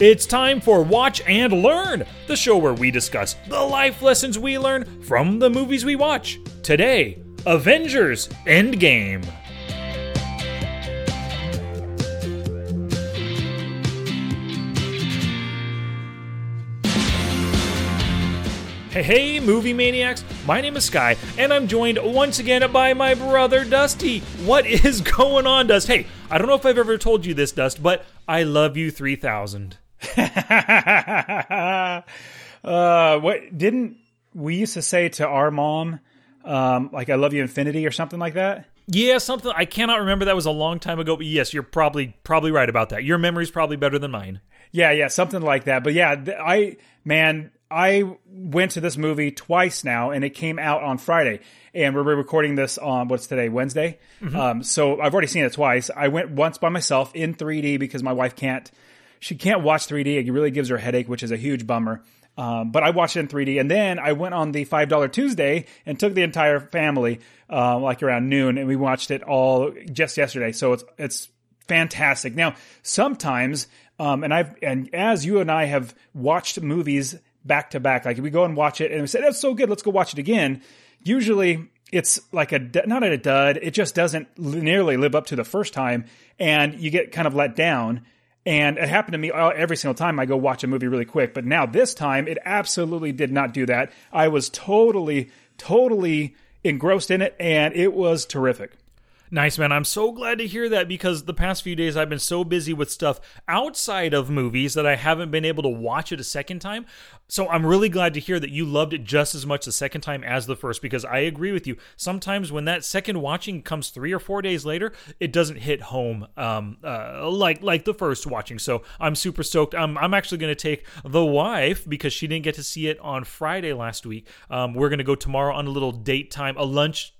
It's time for Watch and Learn, the show where we discuss the life lessons we learn from the movies we watch. Today, Avengers Endgame. Hey, hey, movie maniacs! My name is Sky, and I'm joined once again by my brother Dusty. What is going on, Dust? Hey, I don't know if I've ever told you this, Dust, but I love you 3000. uh, what didn't we used to say to our mom, um, like "I love you, infinity" or something like that? Yeah, something I cannot remember. That was a long time ago, but yes, you're probably probably right about that. Your memory's probably better than mine. Yeah, yeah, something like that. But yeah, th- I man, I went to this movie twice now, and it came out on Friday. And we're recording this on what's today, Wednesday. Um, so I've already seen it twice. I went once by myself in 3D because my wife can't, she can't watch 3D. It really gives her a headache, which is a huge bummer. Um, but I watched it in 3D, and then I went on the five dollar Tuesday and took the entire family, uh, like around noon, and we watched it all just yesterday. So it's it's fantastic. Now, sometimes, um, and I've and as you and I have watched movies back to back, like we go and watch it and we say that's so good, let's go watch it again. Usually, it's like a not a dud. It just doesn't nearly live up to the first time, and you get kind of let down. And it happened to me every single time I go watch a movie really quick. But now this time, it absolutely did not do that. I was totally, totally engrossed in it, and it was terrific. Nice, man. I'm so glad to hear that because the past few days I've been so busy with stuff outside of movies that I haven't been able to watch it a second time. So I'm really glad to hear that you loved it just as much the second time as the first because I agree with you. Sometimes when that second watching comes three or four days later, it doesn't hit home um, uh, like like the first watching. So I'm super stoked. Um, I'm actually going to take the wife because she didn't get to see it on Friday last week. Um, we're going to go tomorrow on a little date time, a lunch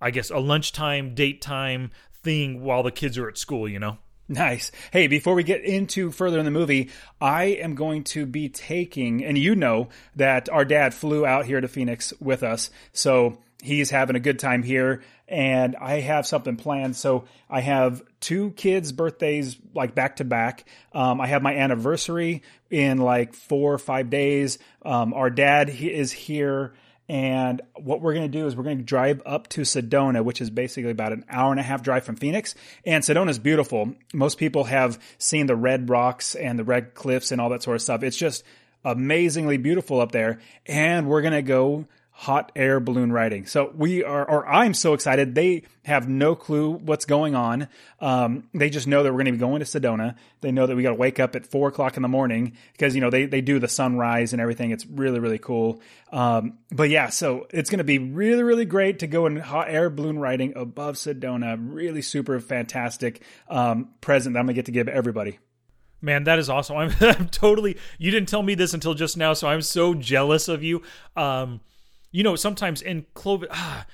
I guess a lunchtime, date time thing while the kids are at school, you know? Nice. Hey, before we get into further in the movie, I am going to be taking, and you know that our dad flew out here to Phoenix with us. So he's having a good time here, and I have something planned. So I have two kids' birthdays like back to back. Um, I have my anniversary in like four or five days. Um, our dad he is here. And what we're going to do is we're going to drive up to Sedona, which is basically about an hour and a half drive from Phoenix. And Sedona is beautiful. Most people have seen the red rocks and the red cliffs and all that sort of stuff. It's just amazingly beautiful up there. And we're going to go hot air balloon riding. So we are, or I'm so excited. They have no clue what's going on. Um, they just know that we're going to be going to Sedona. They know that we got to wake up at four o'clock in the morning because, you know, they, they do the sunrise and everything. It's really, really cool. Um, but yeah, so it's going to be really, really great to go in hot air balloon riding above Sedona. Really super fantastic, um, present that I'm going to get to give everybody. Man, that is awesome. I'm, I'm totally, you didn't tell me this until just now, so I'm so jealous of you. Um, you know, sometimes in Clovis, ah,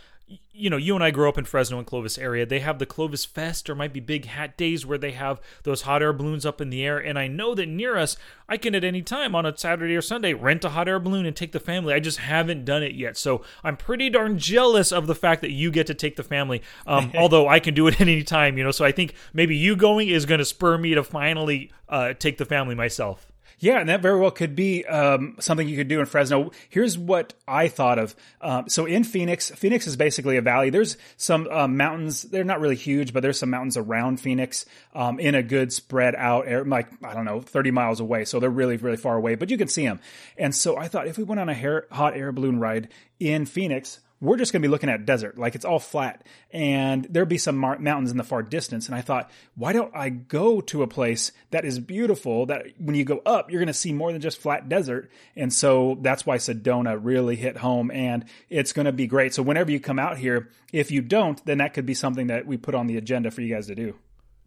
you know, you and I grew up in Fresno and Clovis area. They have the Clovis Fest or might be big hat days where they have those hot air balloons up in the air. And I know that near us, I can at any time on a Saturday or Sunday rent a hot air balloon and take the family. I just haven't done it yet. So I'm pretty darn jealous of the fact that you get to take the family. Um, although I can do it at any time, you know. So I think maybe you going is going to spur me to finally uh, take the family myself. Yeah, and that very well could be um, something you could do in Fresno. Here's what I thought of. Um, so in Phoenix, Phoenix is basically a valley. There's some uh, mountains. They're not really huge, but there's some mountains around Phoenix um, in a good spread out, air, like I don't know, 30 miles away. So they're really, really far away, but you can see them. And so I thought if we went on a hair, hot air balloon ride in Phoenix, we're just going to be looking at desert. Like it's all flat and there'll be some mar- mountains in the far distance. And I thought, why don't I go to a place that is beautiful that when you go up, you're going to see more than just flat desert. And so that's why Sedona really hit home and it's going to be great. So whenever you come out here, if you don't, then that could be something that we put on the agenda for you guys to do.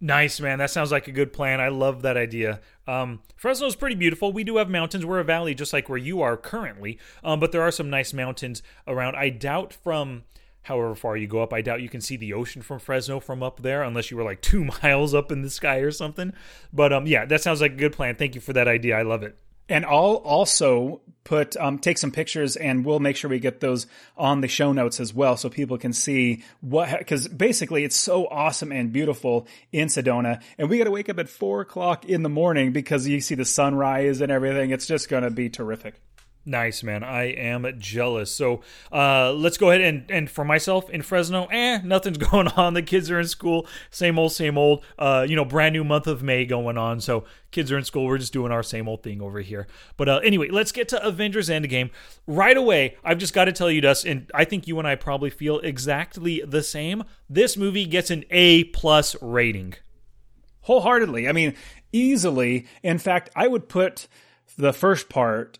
Nice, man. That sounds like a good plan. I love that idea. Um, Fresno's pretty beautiful. We do have mountains. We're a valley just like where you are currently, um, but there are some nice mountains around. I doubt from however far you go up, I doubt you can see the ocean from Fresno from up there unless you were like two miles up in the sky or something. But um, yeah, that sounds like a good plan. Thank you for that idea. I love it. And I'll also put um, take some pictures and we'll make sure we get those on the show notes as well so people can see what because basically it's so awesome and beautiful in sedona. And we got to wake up at four o'clock in the morning because you see the sunrise and everything. It's just going to be terrific Nice, man. I am jealous. So uh, let's go ahead and, and for myself in Fresno, eh, nothing's going on. The kids are in school. Same old, same old. Uh, you know, brand new month of May going on. So kids are in school. We're just doing our same old thing over here. But uh, anyway, let's get to Avengers Endgame. Right away, I've just got to tell you, Dust, and I think you and I probably feel exactly the same. This movie gets an A plus rating. Wholeheartedly. I mean, easily. In fact, I would put the first part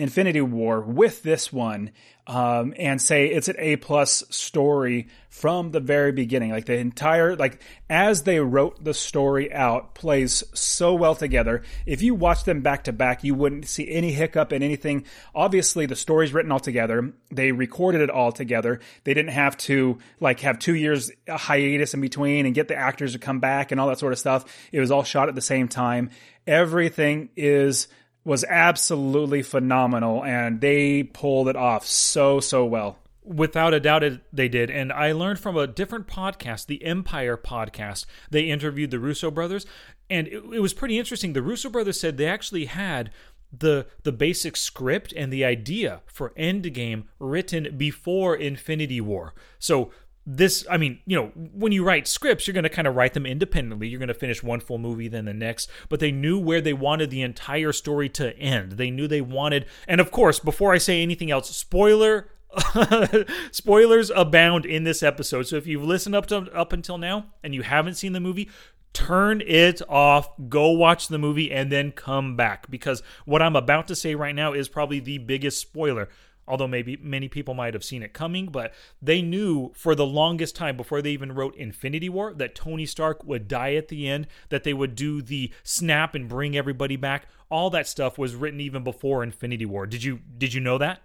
Infinity War with this one um, and say it's an A plus story from the very beginning. Like the entire like as they wrote the story out plays so well together. If you watch them back to back, you wouldn't see any hiccup in anything. Obviously, the story's written all together. They recorded it all together. They didn't have to like have two years hiatus in between and get the actors to come back and all that sort of stuff. It was all shot at the same time. Everything is was absolutely phenomenal and they pulled it off so so well Without a doubt, it, they did. And I learned from a different podcast, the Empire podcast. They interviewed the Russo brothers, and it, it, was pretty interesting. The Russo brothers said they actually had the the basic script and the idea for Endgame written before Infinity War. So this i mean you know when you write scripts you're going to kind of write them independently. You're going to finish one full movie then the next. But they knew where they wanted the entire story to end. They knew they wanted and of course before i say anything else spoiler spoilers abound in this episode. So if you've listened up to up until now and you haven't seen the movie turn it off go watch the movie and then come back. Because what i'm about to say right now is probably the biggest spoiler although maybe many people might have seen it coming, but they knew for the longest time before they even wrote Infinity War that Tony Stark would die at the end, that they would do the snap and bring everybody back. All that stuff was written even before Infinity War. Did you did you know that?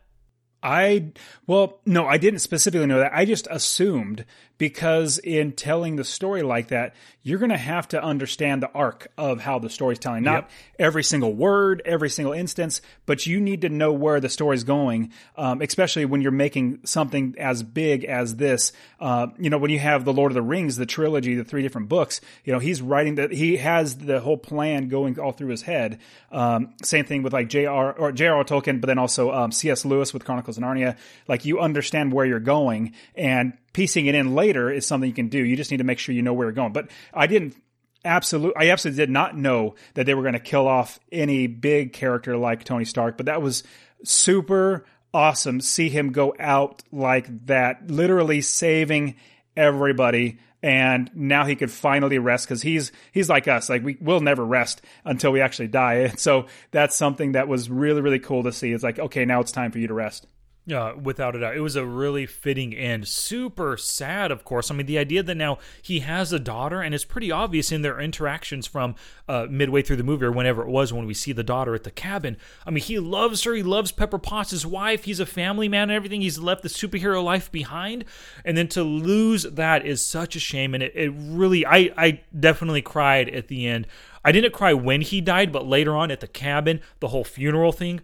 I well, no, I didn't specifically know that. I just assumed because in telling the story like that, you're going to have to understand the arc of how the story's telling. Not yep. every single word, every single instance, but you need to know where the story's going, um, especially when you're making something as big as this. Uh, you know, when you have the Lord of the Rings, the trilogy, the three different books, you know, he's writing that he has the whole plan going all through his head. Um, same thing with like J.R. or J.R.R. Tolkien, but then also um, C.S. Lewis with Chronicles of Narnia. Like you understand where you're going and piecing it in later is something you can do. You just need to make sure you know where you're going. But I didn't absolutely I absolutely did not know that they were going to kill off any big character like Tony Stark, but that was super awesome. See him go out like that, literally saving everybody and now he could finally rest because he's he's like us. Like we will never rest until we actually die. And so that's something that was really really cool to see. It's like okay now it's time for you to rest yeah, without a doubt. It was a really fitting end. Super sad, of course. I mean, the idea that now he has a daughter, and it's pretty obvious in their interactions from uh, midway through the movie or whenever it was when we see the daughter at the cabin. I mean, he loves her. He loves Pepper Potts, his wife. He's a family man and everything. He's left the superhero life behind. And then to lose that is such a shame. And it, it really, I, I definitely cried at the end. I didn't cry when he died, but later on at the cabin, the whole funeral thing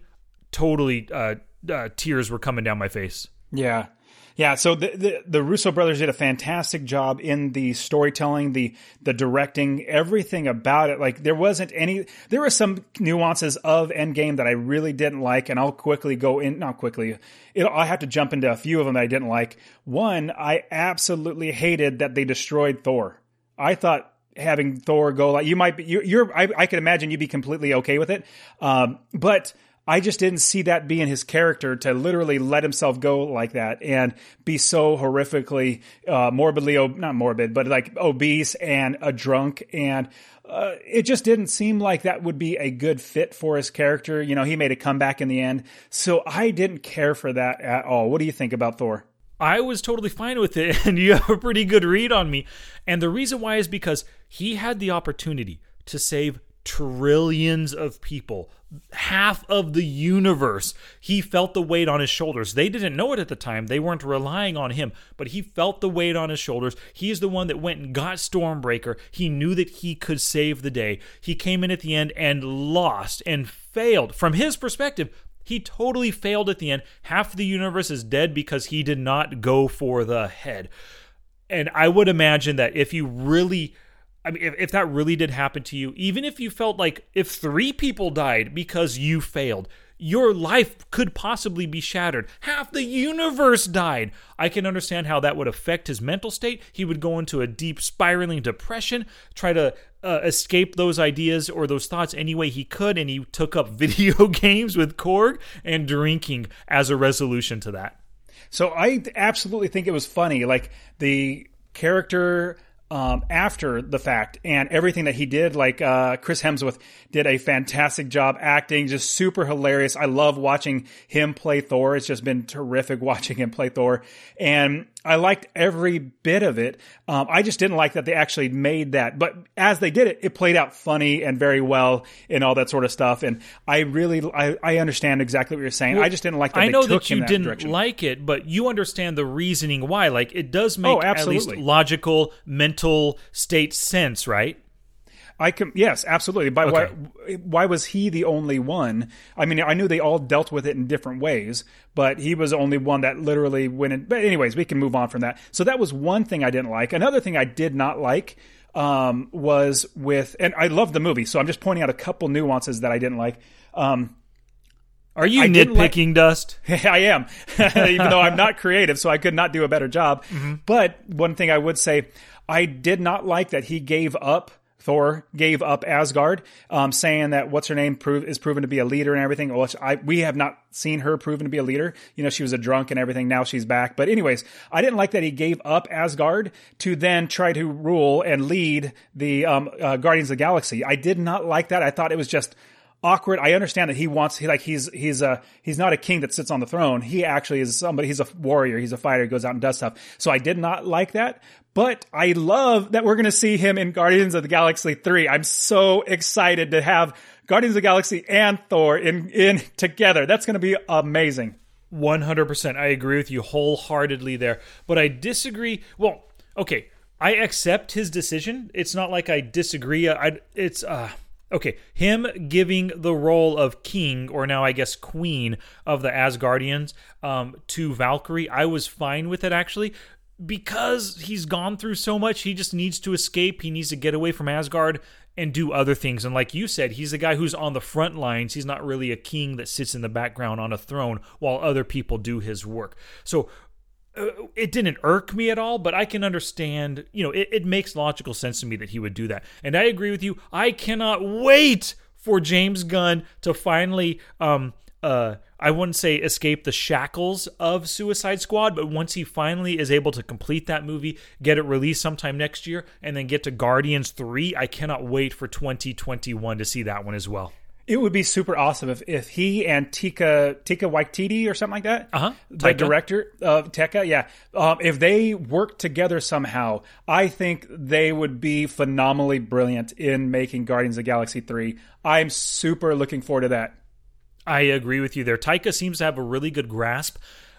totally. Uh, uh, tears were coming down my face. Yeah. Yeah, so the, the, the Russo brothers did a fantastic job in the storytelling, the the directing, everything about it. Like there wasn't any there were some nuances of Endgame that I really didn't like and I'll quickly go in not quickly. It, I have to jump into a few of them that I didn't like. One, I absolutely hated that they destroyed Thor. I thought having Thor go like you might be you, are I, I can imagine you'd be completely okay with it. Um, but I just didn't see that being his character to literally let himself go like that and be so horrifically, uh, morbidly, not morbid, but like obese and a drunk. And uh, it just didn't seem like that would be a good fit for his character. You know, he made a comeback in the end. So I didn't care for that at all. What do you think about Thor? I was totally fine with it, and you have a pretty good read on me. And the reason why is because he had the opportunity to save trillions of people, half of the universe. He felt the weight on his shoulders. They didn't know it at the time. They weren't relying on him, but he felt the weight on his shoulders. He's the one that went and got Stormbreaker. He knew that he could save the day. He came in at the end and lost and failed. From his perspective, he totally failed at the end. Half the universe is dead because he did not go for the head. And I would imagine that if you really I mean, if, if that really did happen to you, even if you felt like if three people died because you failed, your life could possibly be shattered. Half the universe died. I can understand how that would affect his mental state. He would go into a deep spiraling depression, try to uh, escape those ideas or those thoughts any way he could, and he took up video games with Korg and drinking as a resolution to that. So I absolutely think it was funny. Like the character um, after the fact and everything that he did. Like uh, Chris Hemsworth did a fantastic job acting, just super hilarious. I love watching him play Thor. It's just been terrific watching him play Thor, and I liked every bit of it. Um, I just didn't like that they actually made that, but as they did it, it played out funny and very well and all that sort of stuff. And I really, I, I understand exactly what you're saying. Well, I just didn't like that. I know that you that didn't direction. like it, but you understand the reasoning why. Like it does make oh, at least logical mental state sense, right? I can yes, absolutely. But okay. why why was he the only one? I mean, I knew they all dealt with it in different ways, but he was the only one that literally went in. But anyways, we can move on from that. So that was one thing I didn't like. Another thing I did not like um, was with, and I love the movie, so I'm just pointing out a couple nuances that I didn't like. Um, are you I nitpicking, like, Dust? I am, even though I'm not creative, so I could not do a better job. Mm-hmm. But one thing I would say, I did not like that he gave up Thor gave up Asgard, um, saying that what's her name prove, is proven to be a leader and everything. Well, I, we have not seen her proven to be a leader. You know, she was a drunk and everything. Now she's back. But anyways, I didn't like that he gave up Asgard to then try to rule and lead the um, uh, Guardians of the Galaxy. I did not like that. I thought it was just awkward. I understand that he wants he like he's he's a he's not a king that sits on the throne. He actually is somebody. He's a warrior. He's a fighter. He goes out and does stuff. So I did not like that. But I love that we're going to see him in Guardians of the Galaxy 3. I'm so excited to have Guardians of the Galaxy and Thor in in together. That's going to be amazing. 100%. I agree with you wholeheartedly there. But I disagree. Well, okay. I accept his decision. It's not like I disagree. I it's uh Okay, him giving the role of king, or now I guess queen of the Asgardians, um, to Valkyrie, I was fine with it actually because he's gone through so much. He just needs to escape. He needs to get away from Asgard and do other things. And like you said, he's a guy who's on the front lines. He's not really a king that sits in the background on a throne while other people do his work. So uh, it didn't irk me at all, but I can understand, you know, it, it makes logical sense to me that he would do that. And I agree with you. I cannot wait for James Gunn to finally um uh I wouldn't say escape the shackles of Suicide Squad, but once he finally is able to complete that movie, get it released sometime next year, and then get to Guardians 3, I cannot wait for 2021 to see that one as well. It would be super awesome if, if he and Tika Taika Waititi or something like that, uh-huh. the director of Tekka, yeah, um, if they work together somehow, I think they would be phenomenally brilliant in making Guardians of Galaxy three. I'm super looking forward to that. I agree with you there. Taika seems to have a really good grasp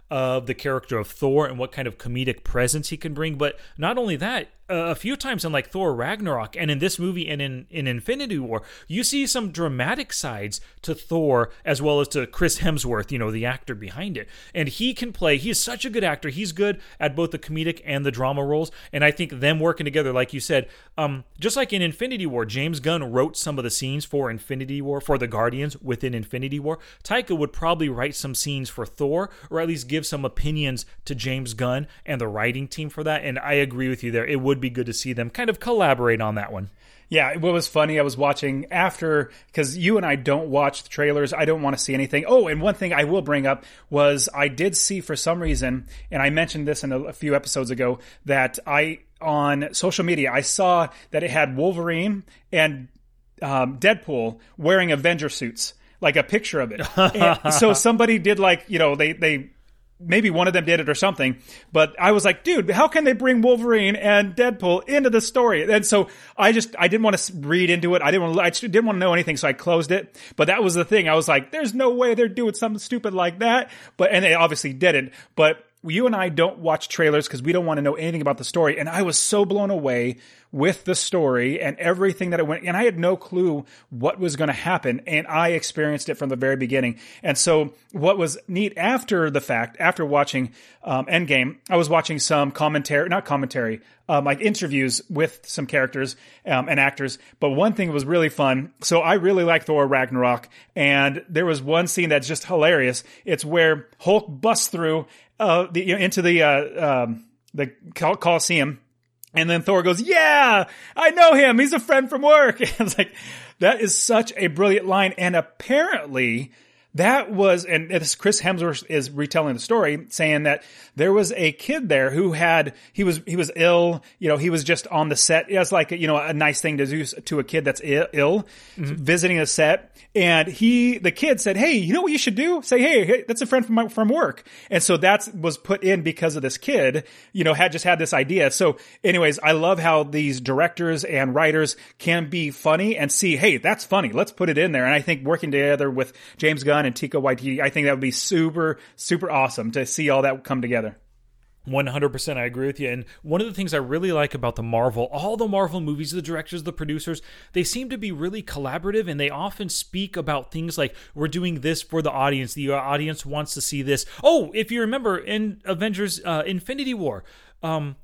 of the character of Thor and what kind of comedic presence he can bring. But not only that, a few times in like Thor Ragnarok and in this movie and in, in Infinity War, you see some dramatic sides to Thor as well as to Chris Hemsworth, you know, the actor behind it. And he can play, he is such a good actor. He's good at both the comedic and the drama roles. And I think them working together, like you said, um, just like in Infinity War, James Gunn wrote some of the scenes for Infinity War, for the Guardians within Infinity War. Taika would probably write some scenes for Thor, or at least give some opinions to James Gunn and the writing team for that. And I agree with you there. It would be good to see them kind of collaborate on that one. Yeah, what was funny, I was watching after because you and I don't watch the trailers. I don't want to see anything. Oh, and one thing I will bring up was I did see for some reason, and I mentioned this in a, a few episodes ago, that I on social media I saw that it had Wolverine and um, Deadpool wearing Avenger suits, like a picture of it. so somebody did like you know they they maybe one of them did it or something. But I was like, dude, how can they bring Wolverine and Deadpool into the story? And so I just I didn't want to read into it. I didn't want to, I didn't want to know anything, so I closed it. But that was the thing. I was like, there's no way they're doing something stupid like that. But and they obviously didn't. But you and I don't watch trailers because we don't want to know anything about the story. And I was so blown away with the story and everything that it went. And I had no clue what was going to happen. And I experienced it from the very beginning. And so what was neat after the fact, after watching um, Endgame, I was watching some commentary, not commentary, um, like interviews with some characters um, and actors. But one thing was really fun. So I really like Thor Ragnarok. And there was one scene that's just hilarious. It's where Hulk busts through uh, the, you know, into the uh, um, the Coliseum. And then Thor goes, "Yeah, I know him. He's a friend from work." And I was like, "That is such a brilliant line." And apparently, that was, and this Chris Hemsworth is retelling the story, saying that there was a kid there who had he was he was ill. You know, he was just on the set. It was like you know a nice thing to do to a kid that's ill, mm-hmm. visiting a set. And he, the kid said, "Hey, you know what you should do? Say, hey, hey that's a friend from my, from work." And so that was put in because of this kid. You know, had just had this idea. So, anyways, I love how these directors and writers can be funny and see, hey, that's funny. Let's put it in there. And I think working together with James Gunn and Taika Waititi, I think that would be super super awesome to see all that come together. 100% I agree with you. And one of the things I really like about the Marvel, all the Marvel movies, the directors, the producers, they seem to be really collaborative and they often speak about things like, we're doing this for the audience. The audience wants to see this. Oh, if you remember in Avengers uh, Infinity War, um,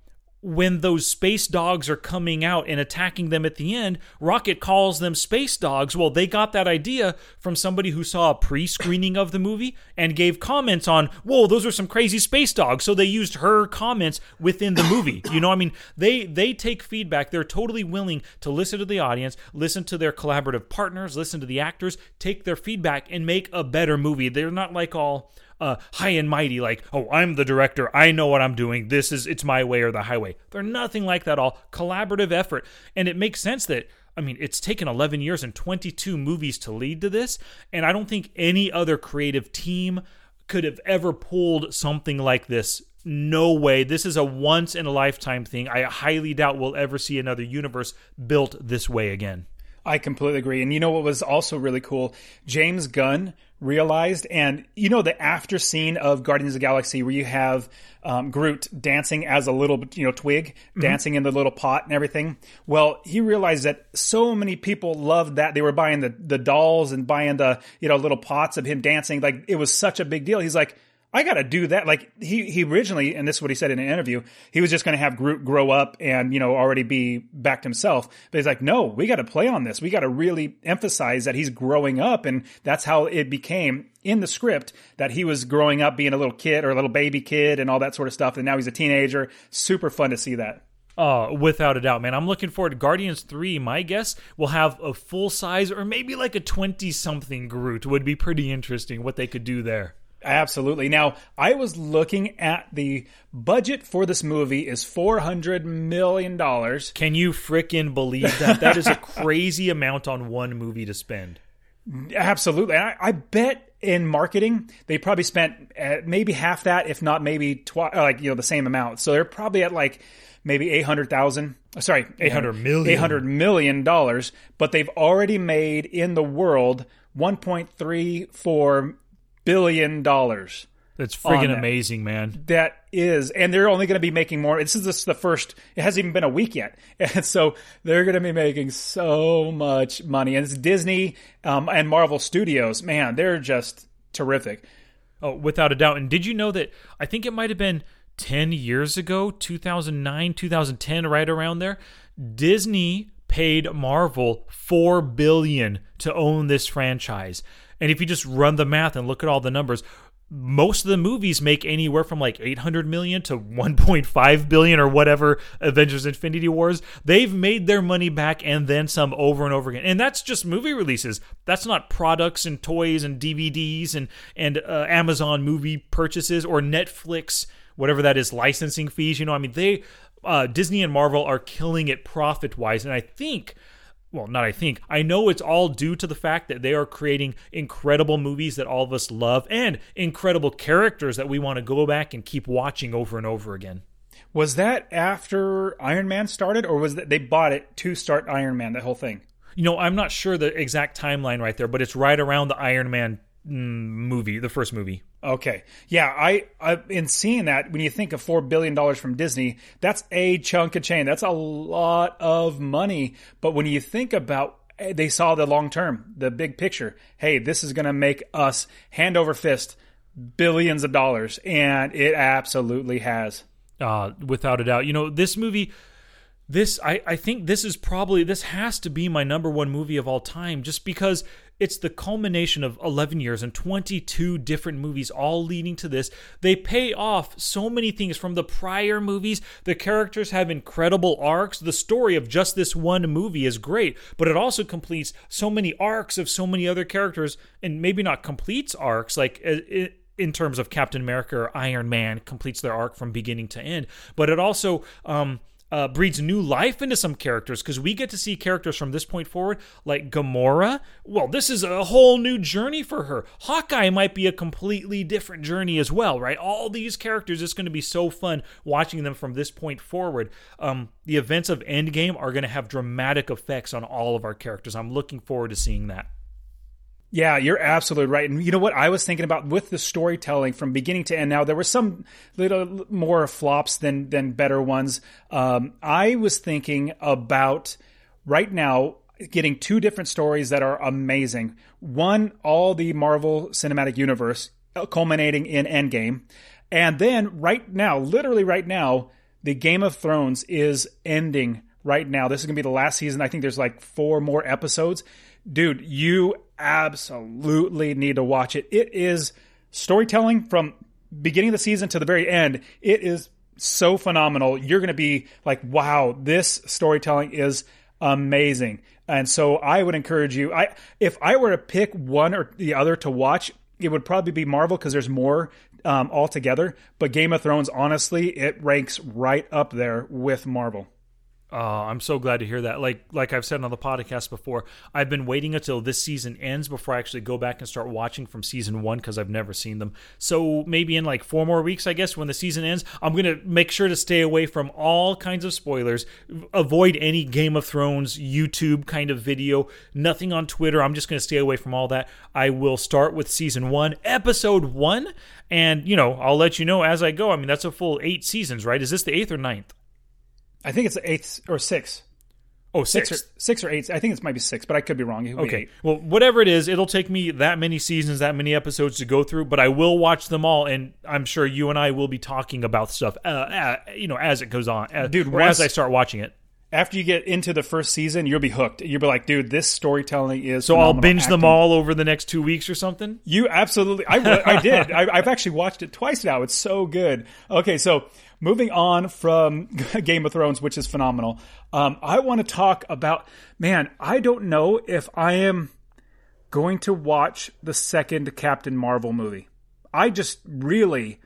when those space dogs are coming out and attacking them at the end, Rocket calls them space dogs. Well, they got that idea from somebody who saw a pre screening of the movie and gave comments on, whoa, those are some crazy space dogs. So they used her comments within the movie. You know, I mean, they, they take feedback. They're totally willing to listen to the audience, listen to their collaborative partners, listen to the actors, take their feedback, and make a better movie. They're not like all uh, high and mighty, like, oh, I'm the director, I know what I'm doing, this is, it's my way or the highway. They're nothing like that all. Collaborative effort. And it makes sense that I mean, it's taken 11 years and 22 movies to lead to this, and I don't think any other creative team could have ever pulled something like this. No way. This is a once in a lifetime thing. I highly doubt we'll ever see another universe built this way again. I completely agree. And you know what was also really cool? James Gunn realized. And you know the after scene of Guardians of the Galaxy where you have um, Groot dancing as a little you know twig, mm-hmm. dancing in the little pot and everything. Well, he realized that so many people loved that they were buying the the dolls and buying the you know little pots of him dancing. Like it was such a big deal. He's like, I got to do that. Like he he originally, and this is what he said in an interview, he was just going to have Groot grow up and you know already be backed himself. But he's like, no, we got to play on this. We got to really emphasize that he's growing up, and that's how it became in the script that he was growing up being a little kid or a little baby kid and all that sort of stuff. And now he's a teenager. Super fun to see that. Uh, without a doubt, man. I'm looking forward to Guardians 3. My guess will have a full size or maybe like a 20 something Groot. Would be pretty interesting what they could do there. Absolutely. Now, I was looking at the budget for this movie is four hundred million dollars. Can you fricking believe that? That is a crazy amount on one movie to spend. Absolutely. I, I bet in marketing they probably spent uh, maybe half that, if not maybe twice, uh, like you know the same amount. So they're probably at like maybe eight hundred thousand. Uh, sorry, eight hundred million. Eight hundred million dollars. But they've already made in the world one point three four billion dollars. That's friggin' amazing, man. That is, and they're only going to be making more. This is just the first. It hasn't even been a week yet, and so they're going to be making so much money. And it's Disney um, and Marvel Studios. Man, they're just terrific. Oh, without a doubt. And did you know that? I think it might have been ten years ago, two thousand nine, two thousand ten, right around there. Disney paid Marvel four billion to own this franchise. And if you just run the math and look at all the numbers, most of the movies make anywhere from like 800 million to 1.5 billion or whatever Avengers Infinity Wars. They've made their money back and then some over and over again. And that's just movie releases. That's not products and toys and DVDs and and uh, Amazon movie purchases or Netflix whatever that is licensing fees, you know. I mean, they uh, Disney and Marvel are killing it profit-wise and I think well, not I think, I know it's all due to the fact that they are creating incredible movies that all of us love and incredible characters that we want to go back and keep watching over and over again. Was that after Iron Man started, or was that they bought it to start Iron Man? That whole thing. You know, I'm not sure the exact timeline right there, but it's right around the Iron Man mm, movie, the first movie. Okay, yeah, I, I in seeing that when you think of four billion dollars from Disney, that's a chunk of change. That's a lot of money. But when you think about eh, they saw the long term, the big picture. Hey, this is going to make us hand over fist billions of dollars, and it absolutely has. Uh, without a doubt. You know, this movie this I, I think this is probably this has to be my number one movie of all time just because it's the culmination of 11 years and 22 different movies all leading to this. They pay off so many things from the prior movies. The characters have incredible arcs. The story of just this one movie is great but it also completes so many arcs of so many other characters and maybe not completes arcs like it, in terms of Captain America or Iron Man completes their arc from beginning to end, but it also um, uh, breeds new life into some characters because we get to see characters from this point forward, like Gamora. Well, this is a whole new journey for her. Hawkeye might be a completely different journey as well, right? All these characters, it's going to be so fun watching them from this point forward. Um, the events of Endgame are going to have dramatic effects on all of our characters. I'm looking forward to seeing that. Yeah, you're absolutely right. And you know what I was thinking about with the storytelling from beginning to end. Now there were some little more flops than than better ones. Um, I was thinking about right now getting two different stories that are amazing. One, all the Marvel Cinematic Universe uh, culminating in Endgame, and then right now, literally right now, the Game of Thrones is ending right now. This is going to be the last season. I think there's like four more episodes. Dude, you absolutely need to watch it. It is storytelling from beginning of the season to the very end. It is so phenomenal. You're going to be like, wow, this storytelling is amazing. And so I would encourage you. I if I were to pick one or the other to watch, it would probably be Marvel because there's more um, altogether. But Game of Thrones, honestly, it ranks right up there with Marvel. Uh, I'm so glad to hear that. Like like I've said on the podcast before, I've been waiting until this season ends before I actually go back and start watching from season one because I've never seen them. So maybe in like four more weeks, I guess, when the season ends, I'm gonna make sure to stay away from all kinds of spoilers, avoid any Game of Thrones YouTube kind of video, nothing on Twitter. I'm just gonna stay away from all that. I will start with season one, episode one, and you know I'll let you know as I go. I mean that's a full eight seasons, right? Is this the eighth or ninth? I think it's eighth or sixth. Oh, six. Six or, six or eight. I think it might be six, but I could be wrong. Be okay. Eight. Well, whatever it is, it'll take me that many seasons, that many episodes to go through, but I will watch them all, and I'm sure you and I will be talking about stuff, uh, uh, you know, as it goes on, uh, dude. Once, as I start watching it. After you get into the first season, you'll be hooked. You'll be like, dude, this storytelling is. So I'll binge acting. them all over the next two weeks or something. You absolutely. I, I did. I, I've actually watched it twice now. It's so good. Okay, so moving on from Game of Thrones, which is phenomenal, um, I want to talk about man. I don't know if I am going to watch the second Captain Marvel movie. I just really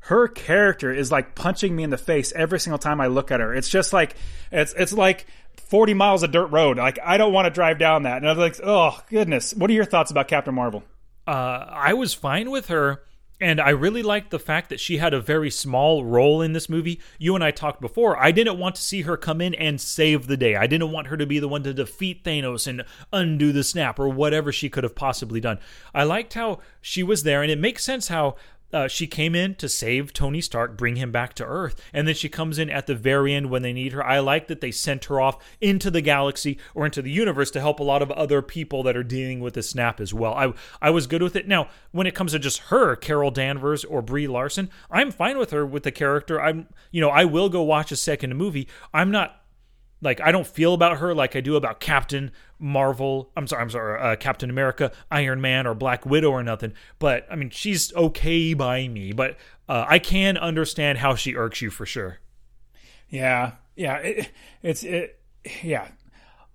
her character is like punching me in the face every single time I look at her. It's just like it's it's like 40 miles of dirt road. Like I don't want to drive down that. And I'm like, oh goodness. What are your thoughts about Captain Marvel? Uh, I was fine with her and I really liked the fact that she had a very small role in this movie. You and I talked before. I didn't want to see her come in and save the day. I didn't want her to be the one to defeat Thanos and undo the snap or whatever she could have possibly done. I liked how she was there, and it makes sense how uh, she came in to save Tony Stark, bring him back to Earth, and then she comes in at the very end when they need her. I like that they sent her off into the galaxy or into the universe to help a lot of other people that are dealing with the snap as well. I I was good with it. Now, when it comes to just her, Carol Danvers or Brie Larson, I'm fine with her with the character. I'm you know I will go watch a second movie. I'm not like I don't feel about her like I do about Captain Marvel. I'm sorry, I'm sorry, uh, Captain America, Iron Man, or Black Widow or nothing. But I mean, she's okay by me. But uh, I can understand how she irks you for sure. Yeah, yeah, it, it's it. Yeah,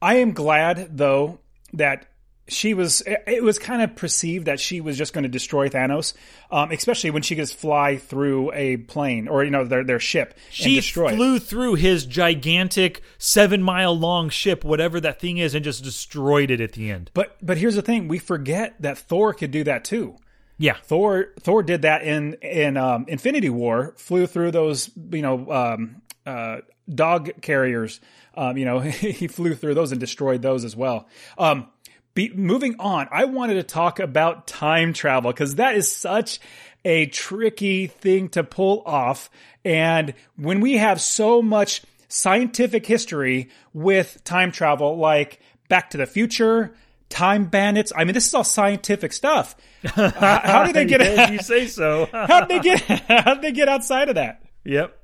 I am glad though that she was it was kind of perceived that she was just going to destroy Thanos, um, especially when she could just fly through a plane or you know their their ship. She flew it. through his gigantic seven mile long ship, whatever that thing is, and just destroyed it at the end. But but here's the thing: we forget that Thor could do that too. Yeah, Thor Thor did that in in um, Infinity War. Flew through those you know um, uh, dog carriers. Um, you know he flew through those and destroyed those as well. Um, be, moving on, I wanted to talk about time travel because that is such a tricky thing to pull off. And when we have so much scientific history with time travel, like Back to the Future, Time Bandits. I mean, this is all scientific stuff. how, how did they get? yeah, you say so. how did they get? How did they get outside of that? Yep.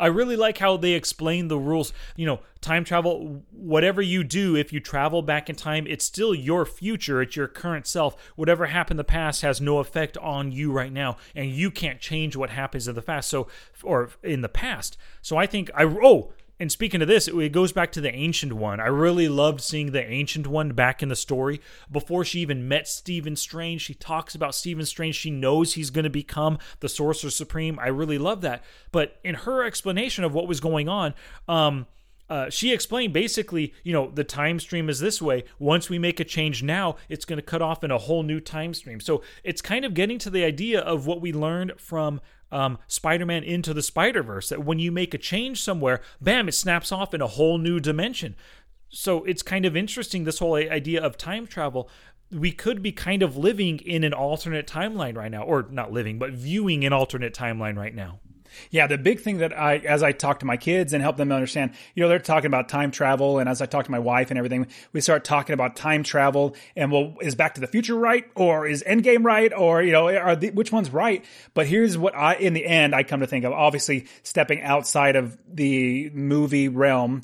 I really like how they explain the rules. You know, time travel, whatever you do, if you travel back in time, it's still your future. It's your current self. Whatever happened in the past has no effect on you right now, and you can't change what happens in the past. So, or in the past. So I think I oh and speaking of this, it goes back to the Ancient One. I really loved seeing the Ancient One back in the story. Before she even met Stephen Strange, she talks about Stephen Strange. She knows he's going to become the Sorcerer Supreme. I really love that. But in her explanation of what was going on, um, uh, she explained basically, you know, the time stream is this way. Once we make a change now, it's going to cut off in a whole new time stream. So it's kind of getting to the idea of what we learned from um, Spider-Man into the Spider-Verse. That when you make a change somewhere, bam, it snaps off in a whole new dimension. So it's kind of interesting this whole idea of time travel. We could be kind of living in an alternate timeline right now, or not living, but viewing an alternate timeline right now. Yeah, the big thing that I, as I talk to my kids and help them understand, you know, they're talking about time travel, and as I talk to my wife and everything, we start talking about time travel, and well, is Back to the Future right, or is Endgame right, or you know, are the, which one's right? But here's what I, in the end, I come to think of. Obviously, stepping outside of the movie realm,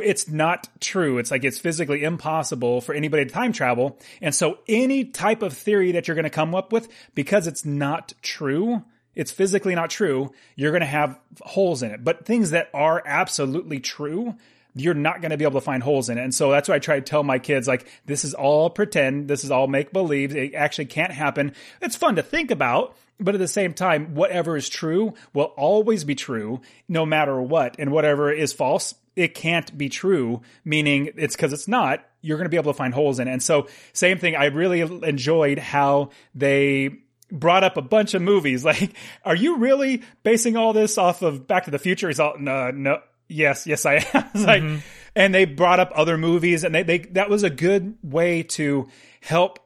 it's not true. It's like it's physically impossible for anybody to time travel, and so any type of theory that you're going to come up with, because it's not true it's physically not true, you're going to have holes in it. But things that are absolutely true, you're not going to be able to find holes in it. And so that's why I try to tell my kids, like, this is all pretend. This is all make believe. It actually can't happen. It's fun to think about. But at the same time, whatever is true will always be true no matter what. And whatever is false, it can't be true, meaning it's because it's not, you're going to be able to find holes in it. And so, same thing, I really enjoyed how they brought up a bunch of movies. Like, are you really basing all this off of Back to the Future? He's all, no, no, yes, yes, I am. mm-hmm. like, and they brought up other movies, and they, they that was a good way to help,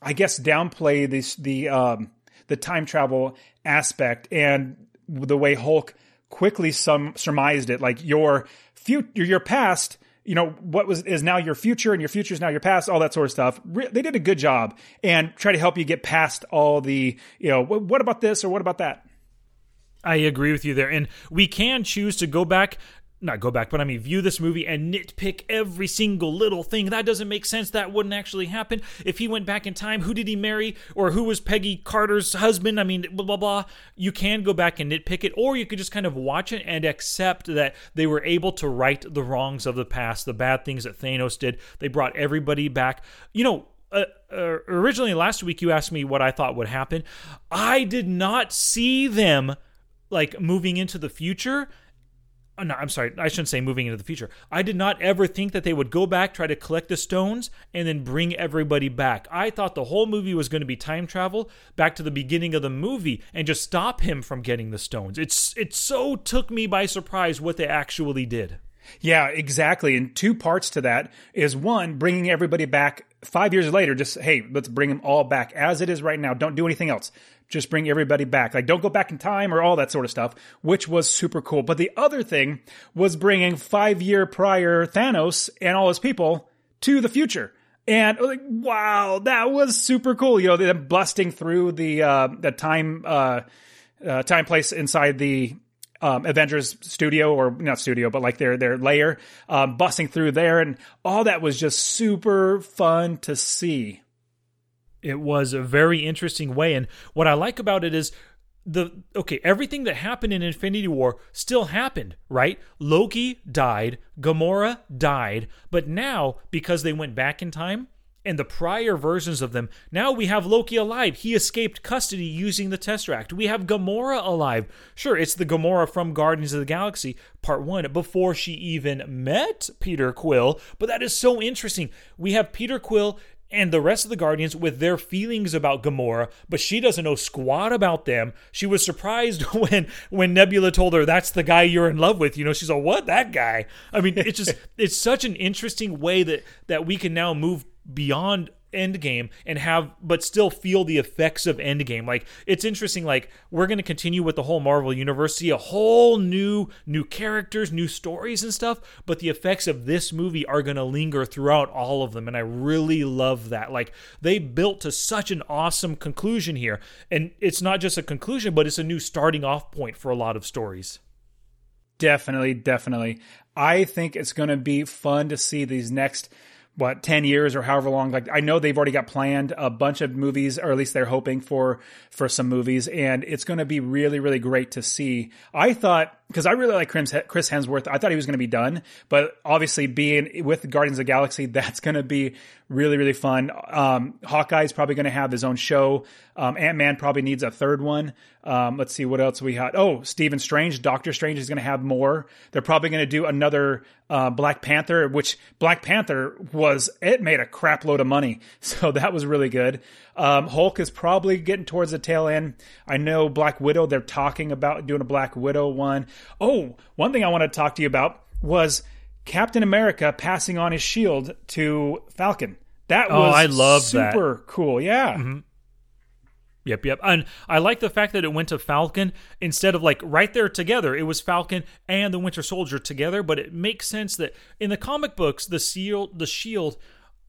I guess, downplay this the um the time travel aspect and the way Hulk quickly sum, surmised it. Like your future, your past you know what was is now your future and your future is now your past all that sort of stuff Re- they did a good job and try to help you get past all the you know what about this or what about that I agree with you there. And we can choose to go back not go back, but I mean, view this movie and nitpick every single little thing. That doesn't make sense. That wouldn't actually happen. If he went back in time, who did he marry? Or who was Peggy Carter's husband? I mean, blah, blah, blah. You can go back and nitpick it, or you could just kind of watch it and accept that they were able to right the wrongs of the past, the bad things that Thanos did. They brought everybody back. You know, uh, uh, originally last week you asked me what I thought would happen. I did not see them like moving into the future Oh, no, I'm sorry, I shouldn't say moving into the future. I did not ever think that they would go back, try to collect the stones, and then bring everybody back. I thought the whole movie was going to be time travel back to the beginning of the movie and just stop him from getting the stones. It's it so took me by surprise what they actually did. Yeah, exactly. And two parts to that is one, bringing everybody back five years later, just, hey, let's bring them all back as it is right now. Don't do anything else. Just bring everybody back. Like, don't go back in time or all that sort of stuff, which was super cool. But the other thing was bringing five year prior Thanos and all his people to the future. And like, wow, that was super cool. You know, them busting through the, uh, the time, uh, uh, time place inside the um, Avengers studio or not studio, but like their their layer, um, busting through there, and all that was just super fun to see. It was a very interesting way, and what I like about it is the okay everything that happened in infinity war still happened right loki died gamora died but now because they went back in time and the prior versions of them. Now we have Loki alive. He escaped custody using the Tesseract. We have Gamora alive. Sure, it's the Gamora from Guardians of the Galaxy Part 1 before she even met Peter Quill, but that is so interesting. We have Peter Quill and the rest of the Guardians with their feelings about Gamora, but she doesn't know squat about them. She was surprised when when Nebula told her that's the guy you're in love with. You know, she's like, "What? That guy?" I mean, it's just it's such an interesting way that that we can now move beyond Endgame and have but still feel the effects of Endgame. Like it's interesting like we're going to continue with the whole Marvel universe, see a whole new new characters, new stories and stuff, but the effects of this movie are going to linger throughout all of them and I really love that. Like they built to such an awesome conclusion here. And it's not just a conclusion, but it's a new starting off point for a lot of stories. Definitely, definitely. I think it's going to be fun to see these next what 10 years or however long like i know they've already got planned a bunch of movies or at least they're hoping for for some movies and it's going to be really really great to see. I thought because i really like chris hemsworth. I thought he was going to be done but obviously being with guardians of galaxy that's going to be really really fun. Um, hawkeye's probably going to have his own show. Um, ant-man probably needs a third one. Um, let's see what else we had? Oh stephen strange doctor strange is going to have more. They're probably going to do another uh, black panther which black panther was it made a crap load of money. So that was really good um, hulk is probably getting towards the tail end i know black widow they're talking about doing a black widow one. Oh, one thing i want to talk to you about was Captain America passing on his shield to Falcon. That was oh, I love super that. cool. Yeah. Mm-hmm. Yep, yep. And I like the fact that it went to Falcon instead of like right there together. It was Falcon and the Winter Soldier together, but it makes sense that in the comic books, the seal the shield,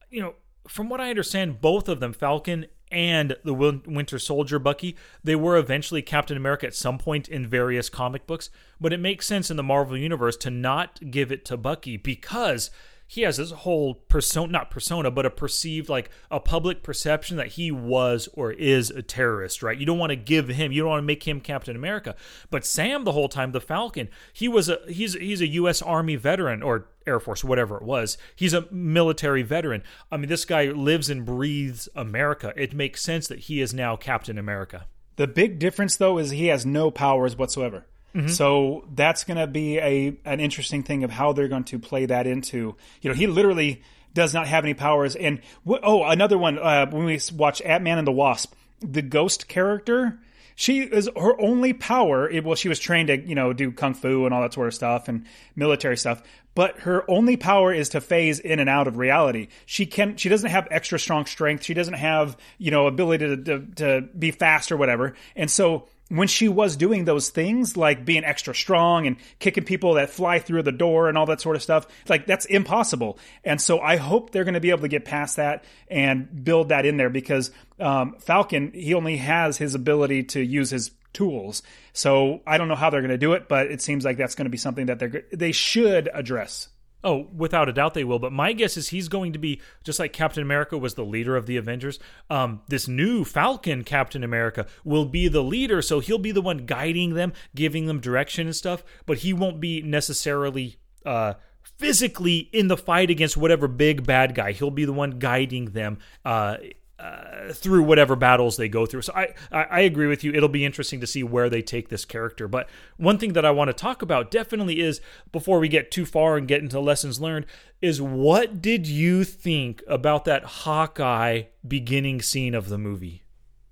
you know, from what I understand, both of them, Falcon and the Winter Soldier Bucky, they were eventually Captain America at some point in various comic books, but it makes sense in the Marvel Universe to not give it to Bucky because he has this whole persona not persona but a perceived like a public perception that he was or is a terrorist right? You don't want to give him you don't want to make him captain america. But sam the whole time the falcon he was a he's he's a us army veteran or air force whatever it was. He's a military veteran. I mean this guy lives and breathes america. It makes sense that he is now captain america. The big difference though is he has no powers whatsoever Mm-hmm. So that's going to be a an interesting thing of how they're going to play that into. You know, he literally does not have any powers. And oh, another one uh, when we watch Ant Man and the Wasp, the Ghost character. She is her only power. It, well, she was trained to you know do kung fu and all that sort of stuff and military stuff. But her only power is to phase in and out of reality. She can. She doesn't have extra strong strength. She doesn't have you know ability to to, to be fast or whatever. And so when she was doing those things like being extra strong and kicking people that fly through the door and all that sort of stuff like that's impossible. And so i hope they're going to be able to get past that and build that in there because um, falcon he only has his ability to use his tools. So i don't know how they're going to do it but it seems like that's going to be something that they're they should address Oh, without a doubt they will. But my guess is he's going to be just like Captain America was the leader of the Avengers. Um, this new Falcon Captain America will be the leader, so he'll be the one guiding them, giving them direction and stuff. But he won't be necessarily uh, physically in the fight against whatever big bad guy. He'll be the one guiding them. Uh, uh, through whatever battles they go through. So I, I, agree with you. It'll be interesting to see where they take this character. But one thing that I want to talk about definitely is before we get too far and get into lessons learned is what did you think about that Hawkeye beginning scene of the movie?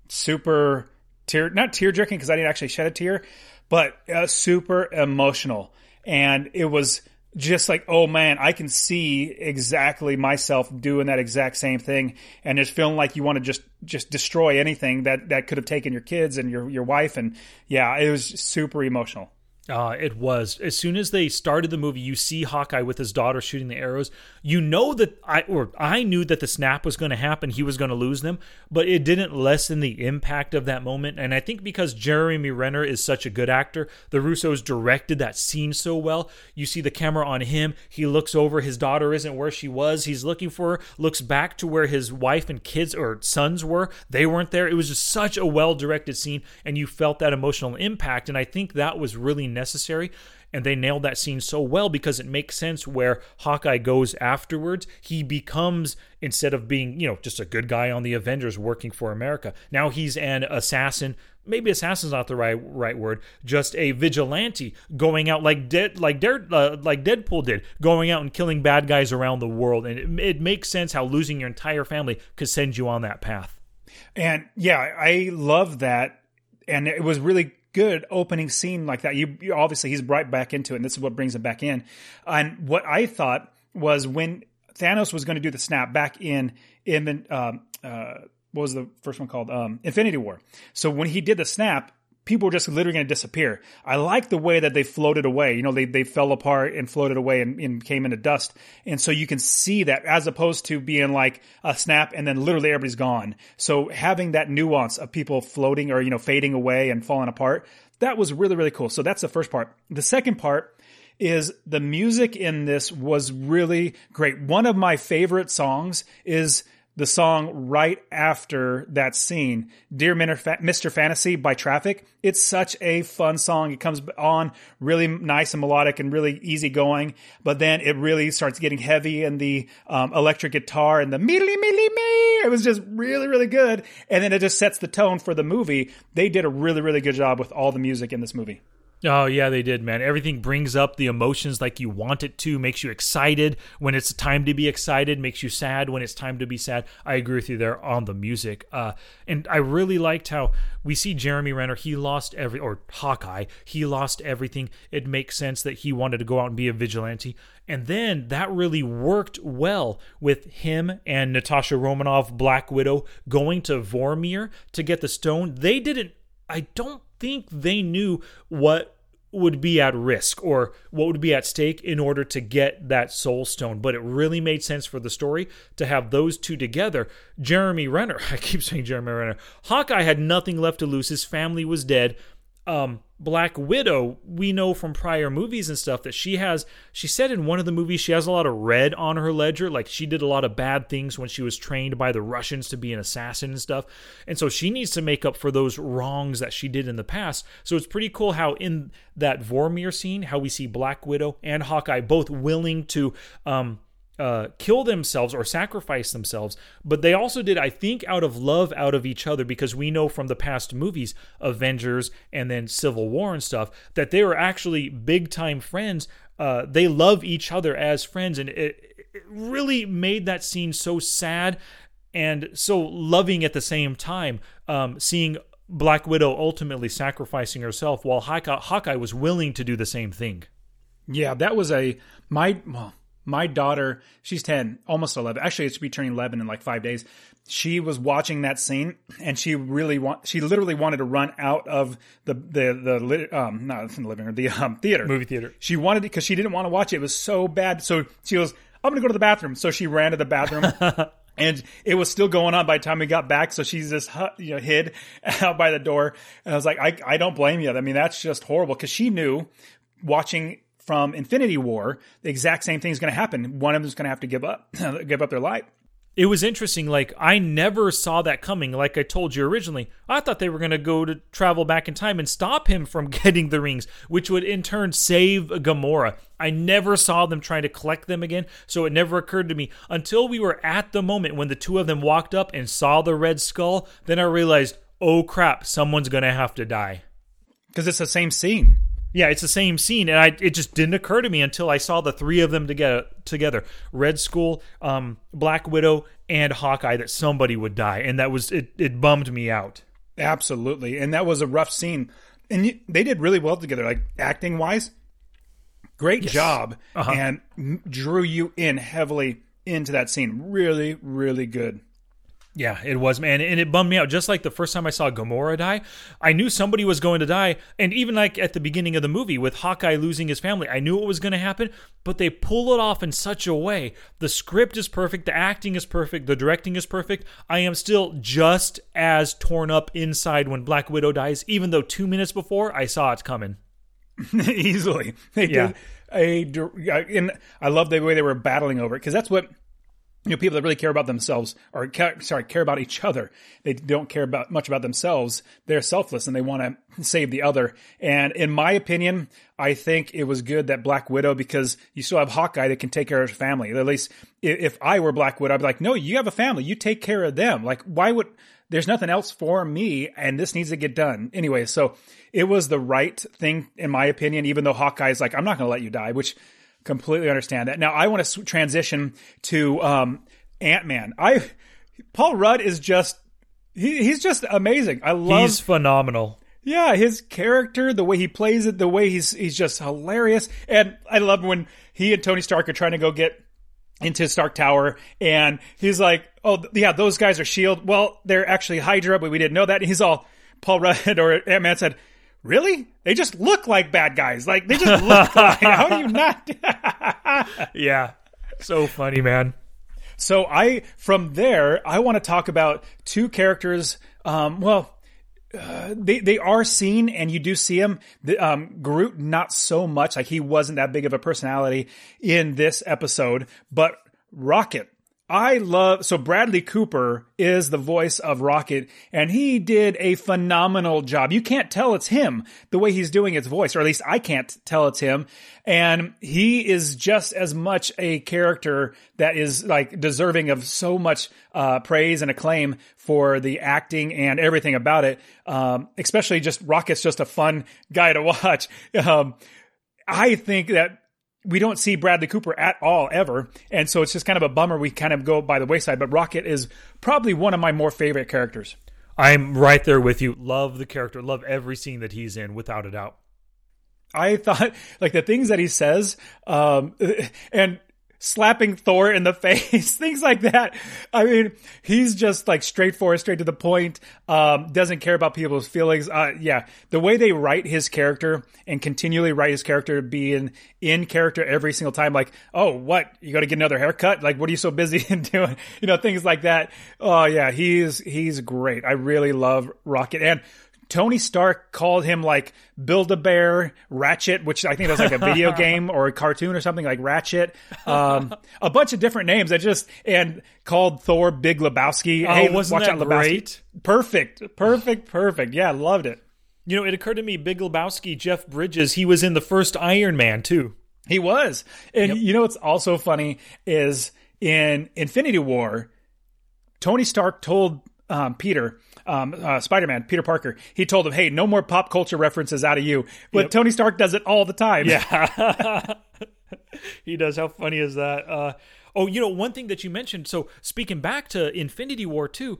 Super tear, not tear jerking because I didn't actually shed a tear, but uh, super emotional, and it was just like, oh man, I can see exactly myself doing that exact same thing, and just feeling like you want to just just destroy anything that that could have taken your kids and your your wife, and yeah, it was super emotional. Uh, it was. As soon as they started the movie, you see Hawkeye with his daughter shooting the arrows. You know that I or I knew that the snap was going to happen. He was going to lose them, but it didn't lessen the impact of that moment. And I think because Jeremy Renner is such a good actor, the Russos directed that scene so well. You see the camera on him. He looks over. His daughter isn't where she was. He's looking for her. Looks back to where his wife and kids or sons were. They weren't there. It was just such a well directed scene, and you felt that emotional impact. And I think that was really necessary. and they nailed that scene so well because it makes sense where Hawkeye goes afterwards. He becomes instead of being, you know, just a good guy on the Avengers working for America. Now he's an assassin. Maybe assassin's not the right right word. Just a vigilante going out like dead like Dare, uh, like Deadpool did, going out and killing bad guys around the world. And it, it makes sense how losing your entire family could send you on that path. And yeah, I love that. And it was really good opening scene like that. You, you obviously he's right back into it, and this is what brings him back in. And what I thought was when Thanos was going to do the snap back in in the um, uh, what was the first one called um, Infinity War. So when he did the snap, people were just literally going to disappear. I like the way that they floated away. You know, they, they fell apart and floated away and, and, came into dust. And so you can see that as opposed to being like a snap and then literally everybody's gone. So having that nuance of people floating or, you know, fading away and falling apart, that was really, really cool. So that's the first part. The second part is the music in this was really great. One of my favorite songs is the song right after that scene, Dear Mr. Fantasy by Traffic. It's such a fun song. It comes on really nice and melodic and really easygoing, but then it really starts getting heavy and the um, electric guitar and the me me me me. It was just really, really good. And then it just sets the tone for the movie. They did a really, really good job with all the music in this movie. Oh yeah, they did, man. Everything brings up the emotions like you want it to, makes you excited when it's time to be excited, makes you sad when it's time to be sad. I agree with you there on the music. Uh, and I really liked how we see Jeremy Renner. He lost every, or Hawkeye. He lost everything. It makes sense that he wanted to go out and be a vigilante. And then that really worked well with him and Natasha Romanoff, Black Widow, going to Vormir to get the stone. They didn't. I don't think they knew what would be at risk or what would be at stake in order to get that soul stone. But it really made sense for the story to have those two together. Jeremy renner i keep saying jeremy renner hawkeye had nothing left to lose. His family was dead um, Black Widow, we know from prior movies and stuff that she has, she said in one of the movies, she has a lot of red on her ledger. Like she did a lot of bad things when she was trained by the Russians to be an assassin and stuff. And so she needs to make up for those wrongs that she did in the past. So it's pretty cool how in that Vormir scene, how we see Black Widow and Hawkeye both willing to, um, uh, kill themselves or sacrifice themselves, but they also did, I think, out of love out of each other because we know from the past movies, Avengers and then Civil War and stuff, that they were actually big time friends. Uh, they love each other as friends, and it, it really made that scene so sad and so loving at the same time. Um, seeing Black Widow ultimately sacrificing herself while Hawkeye, Hawkeye was willing to do the same thing. Yeah, that was a my well my daughter, she's 10, almost 11. Actually, it should be turning 11 in like five days. She was watching that scene and she really want, she literally wanted to run out of the, the, the, um, not the living room, the, um, theater. Movie theater. She wanted it because she didn't want to watch it. It was so bad. So she goes, I'm going to go to the bathroom. So she ran to the bathroom. and it was still going on by the time we got back. So she's just you know hid out by the door, and I was like, I I don't blame you. I mean, that's just horrible because she knew watching from Infinity War, the exact same thing is going to happen. One of them is going to have to give up, give up their life. It was interesting. Like I never saw that coming. Like I told you originally, I thought they were going to go to travel back in time and stop him from getting the rings, which would in turn save Gamora. I never saw them trying to collect them again, so it never occurred to me until we were at the moment when the two of them walked up and saw the red skull. Then I realized, oh crap, someone's going to have to die. Because it's the same scene. Yeah, it's the same scene, and I it just didn't occur to me until I saw the three of them together. Together, Red Skull, um, Black Widow, and Hawkeye, that somebody would die, and that was it. It bummed me out. Absolutely, and that was a rough scene, and you, they did really well together, like acting wise. Great yes. job, uh-huh. and drew you in heavily into that scene. Really, really good. Yeah, it was, man. And it bummed me out. Just like the first time I saw Gamora die, I knew somebody was going to die. And even like at the beginning of the movie with Hawkeye losing his family, I knew it was going to happen, but they pull it off in such a way. The script is perfect, the acting is perfect, the directing is perfect. I am still just as torn up inside when Black Widow dies, even though two minutes before I saw it coming. Easily. They yeah. did a, and I love the way they were battling over it because that's what you know people that really care about themselves or care, sorry care about each other. They don't care about much about themselves. They're selfless and they want to save the other. And in my opinion i think it was good that black widow because you still have hawkeye that can take care of his family. At least if i were black widow i'd be like no you have a family. You take care of them. Like why would there's nothing else for me and this needs to get done. Anyway so it was the right thing in my opinion even though hawkeye's like i'm not going to let you die which completely understand that. Now I want to transition to um, Ant Man. I Paul Rudd is just he, he's just amazing. I love he's phenomenal. Yeah, his character, the way he plays it, the way he's he's just hilarious. And I love when he and Tony Stark are trying to go get into Stark Tower, and he's like, "Oh, yeah, those guys are Shield. Well, they're actually Hydra, but we didn't know that." And he's all Paul Rudd or Ant Man said, really? They just look like bad guys. Like they just look like. How do you not? yeah, so funny, man. So I from there I want to talk about two characters. Um, well. Uh, they they are seen and you do see him. The, um, Groot not so much like he wasn't that big of a personality in this episode, but Rocket I love so Bradley Cooper is the voice of Rocket and he did a phenomenal job. You can't tell it's him the way he's doing his voice or at least I can't tell it's him and he is just as much a character that is like deserving of so much uh, praise and acclaim for the acting and everything about it. Um, especially just Rocket's just a fun guy to watch. Um, I think that we don't see Bradley Cooper at all ever. And so it's just kind of a bummer we kind of go by the wayside. But Rocket is probably one of my more favorite characters. I'm right there with you. Love the character. Love every scene that he's in, without a doubt. I thought like the things that he says, um, and slapping Thor in the face, things like that. I mean, he's just like straightforward, straight to the point. Um, doesn't care about people's feelings. Uh, yeah, the way they write his character and continually write his character being in character every single time, like, oh, what you got to get another haircut? Like, what are you so busy in doing? You know, things like that. Oh yeah, he's he's great. I really love Rocket and Tony Stark called him like Build a Bear, Ratchet, which I think was like a video game or a cartoon or something like Ratchet. Um, a bunch of different names. I just and called Thor Big Lebowski. Oh, hey, wasn't watch that out, Lebowski. great? Perfect, perfect, perfect. Yeah, loved it. You know, it occurred to me, Big Lebowski, Jeff Bridges, he was in the first Iron Man too. He was, and yep. you know what's also funny is in Infinity War, Tony Stark told um, Peter um, uh, Spider Man, Peter Parker, he told him, "Hey, no more pop culture references out of you." But yep. Tony Stark does it all the time. Yeah, he does. How funny is that? Uh, oh, you know, one thing that you mentioned. So speaking back to Infinity War two.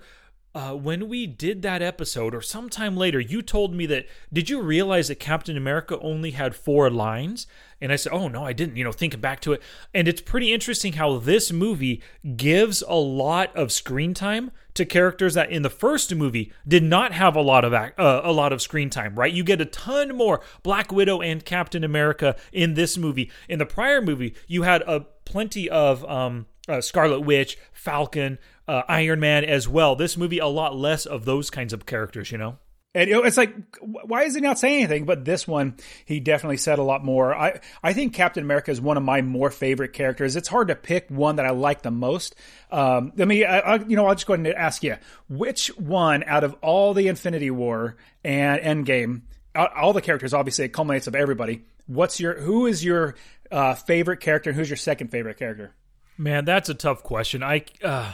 Uh, when we did that episode, or sometime later, you told me that. Did you realize that Captain America only had four lines? And I said, Oh, no, I didn't, you know, thinking back to it. And it's pretty interesting how this movie gives a lot of screen time to characters that in the first movie did not have a lot of uh, a lot of screen time, right? You get a ton more Black Widow and Captain America in this movie. In the prior movie, you had a plenty of um, uh, Scarlet Witch, Falcon, uh, Iron Man as well. This movie a lot less of those kinds of characters, you know. And it's like, why is he not saying anything? But this one, he definitely said a lot more. I, I think Captain America is one of my more favorite characters. It's hard to pick one that I like the most. Um, I mean, I, I, you know, I'll just go ahead and ask you, which one out of all the Infinity War and Endgame, all the characters, obviously, it culminates of everybody. What's your, who is your uh, favorite character? And who's your second favorite character? Man, that's a tough question. I, uh,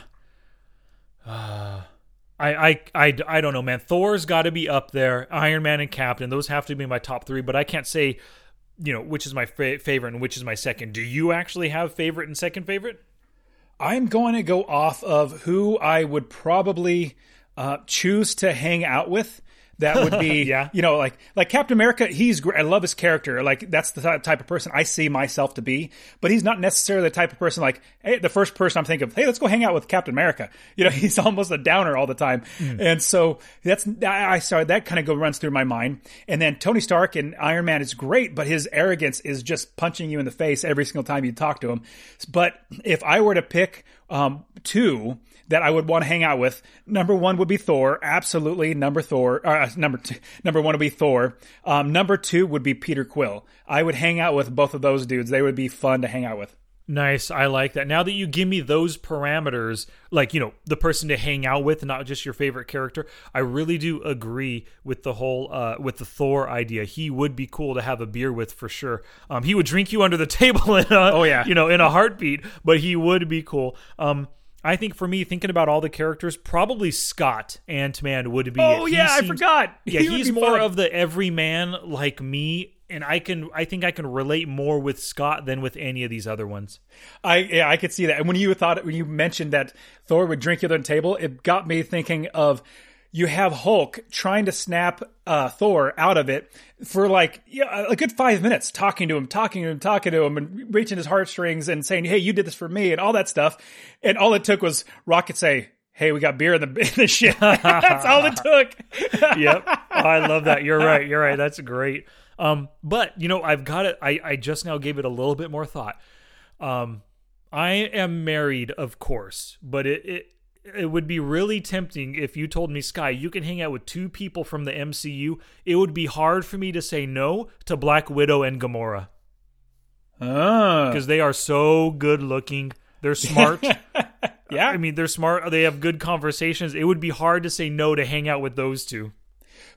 uh I, I, I, I don't know, man. Thor's got to be up there. Iron Man and Captain, those have to be my top three. But I can't say, you know, which is my fa- favorite and which is my second. Do you actually have favorite and second favorite? I'm going to go off of who I would probably uh, choose to hang out with that would be, yeah. you know, like like Captain America. He's great. I love his character. Like that's the type of person I see myself to be. But he's not necessarily the type of person like, hey, the first person I'm thinking of, hey, let's go hang out with Captain America. You know, he's almost a downer all the time. Mm. And so that's I sorry that kind of go runs through my mind. And then Tony Stark and Iron Man is great, but his arrogance is just punching you in the face every single time you talk to him. But if I were to pick um, two that I would want to hang out with. Number one would be Thor, absolutely. Number Thor, uh, number two, number one would be Thor. Um, number two would be Peter Quill. I would hang out with both of those dudes. They would be fun to hang out with. Nice. I like that. Now that you give me those parameters, like, you know, the person to hang out with, not just your favorite character, I really do agree with the whole, uh, with the Thor idea. He would be cool to have a beer with for sure. Um, he would drink you under the table in a, Oh, yeah. you know, in a heartbeat, but he would be cool. Um, I think for me, thinking about all the characters, probably Scott Ant Man would be. Oh it. Yeah, I forgot. Yeah, He he's more of the everyman like me, and I can I think I can relate more with Scott than with any of these other ones. I yeah, I could see that. And when you thought when you mentioned that Thor would drink you the table, it got me thinking of you have Hulk trying to snap uh, Thor out of it for like yeah, a good five minutes, talking to him, talking to him, talking to him, and reaching his heartstrings and saying, "Hey, you did this for me," and all that stuff. And all it took was Rocket say, "Hey, we got beer in the in the ship." That's all it took. Yep, I love that. You're right. You're right. That's great. Um, but you know, I've got it. I I just now gave it a little bit more thought. Um, I am married, of course, but it. it it would be really tempting if you told me, Sky, you can hang out with two people from the MCU. It would be hard for me to say no to Black Widow and Gamora. Ah, because they are so good looking. They're smart. yeah. I mean, they're smart. They have good conversations. It would be hard to say no to hang out with those two.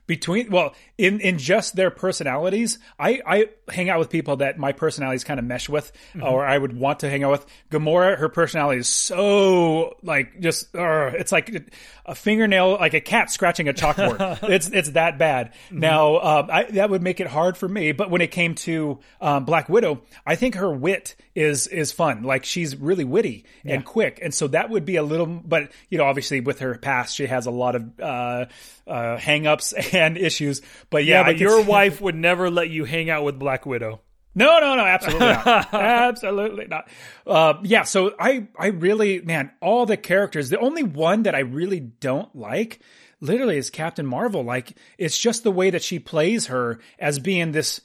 Between well in in just their personalities i i hang out with people that my personalities kind of mesh with or i would want to hang out with. Gamora her personality is so like just uh, it's like a fingernail like a cat scratching a chalkboard. It's it's that bad. Now um, I, that would make it hard for me but when it came to um, black widow i think her wit is is fun like she's really witty and quick and so that would be a little but you know obviously with her past she has a lot of uh uh hang-ups and issues but yeah, Yeah, but your wife would never let you hang out with Black Widow. no, no, no, absolutely not. absolutely not. Uh, yeah, so I, I really, man, all the characters. The only one that I really don't like, literally, is Captain Marvel. Like, it's just the way that she plays her as being this.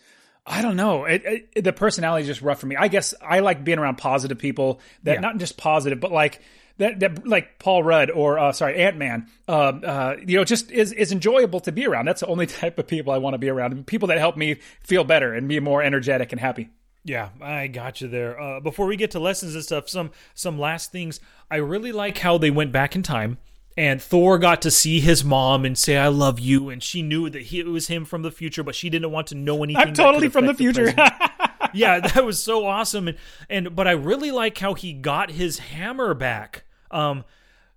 I don't know. It, it, the personality is just rough for me. I guess I like being around positive people that Yeah. not just positive, but like that, that like Paul Rudd or uh, sorry Ant Man. Uh, uh, you know, just is is enjoyable to be around. That's the only type of people I want to be around. People that help me feel better and be more energetic and happy. Yeah, I got you there. Uh, before we get to lessons and stuff, some some last things. I really like how they went back in time, and Thor got to see his mom and say "I love you," and she knew that he, it was him from the future, but she didn't want to know anything. I'm totally from the future. present. yeah, that was so awesome, and and but I really like how he got his hammer back. Um,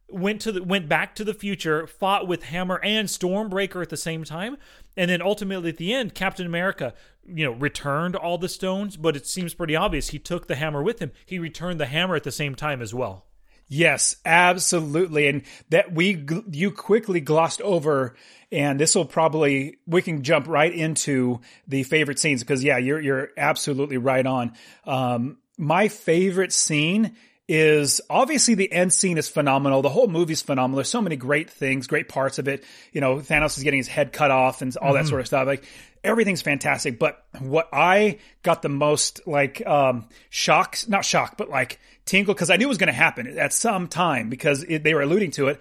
went to the went back to the future, fought with Hammer and Stormbreaker at the same time, and then ultimately at the end, Captain America, you know, returned all the stones. But it seems pretty obvious he took the hammer with him. He returned the hammer at the same time as well. Yes, absolutely. And that we you quickly glossed over and this will probably we can jump right into the favorite scenes because yeah, you're you're absolutely right on. Um my favorite scene is obviously the end scene is phenomenal. The whole movie's phenomenal. There's so many great things, great parts of it. You know, Thanos is getting his head cut off and all that sort of stuff. Like everything's fantastic. But what I got the most like um shock, not shock, but like tingle because I knew it was going to happen at some time because it, they were alluding to it.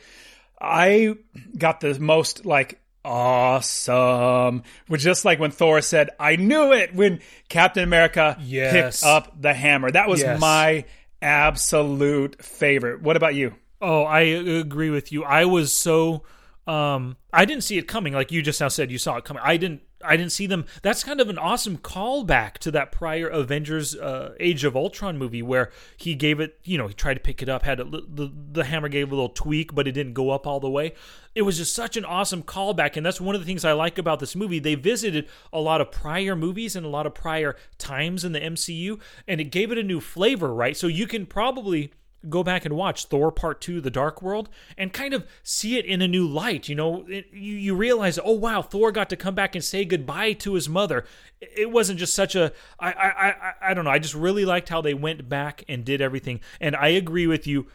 I got the most like awesome, was just like when Thor said, "I knew it." When Captain America Yes. picked up the hammer, that was Yes. my absolute favorite. What about you? Oh, I agree with you. I was so um I didn't see it coming like you just now said you saw it coming. I didn't I didn't see them. That's kind of an awesome callback to that prior Avengers uh, Age of Ultron movie where he gave it, you know, he tried to pick it up, had the the hammer gave a little tweak, but it didn't go up all the way. It was just such an awesome callback, and that's one of the things I like about this movie. They visited a lot of prior movies and a lot of prior times in the MCU, and it gave it a new flavor, right? So you can probably go back and watch Thor Part 2 The Dark World and kind of see it in a new light you know? It, you, you realize oh wow Thor got to come back and say goodbye to his mother. It wasn't just such a I I I, I don't know I just really liked how they went back and did everything. And I agree with you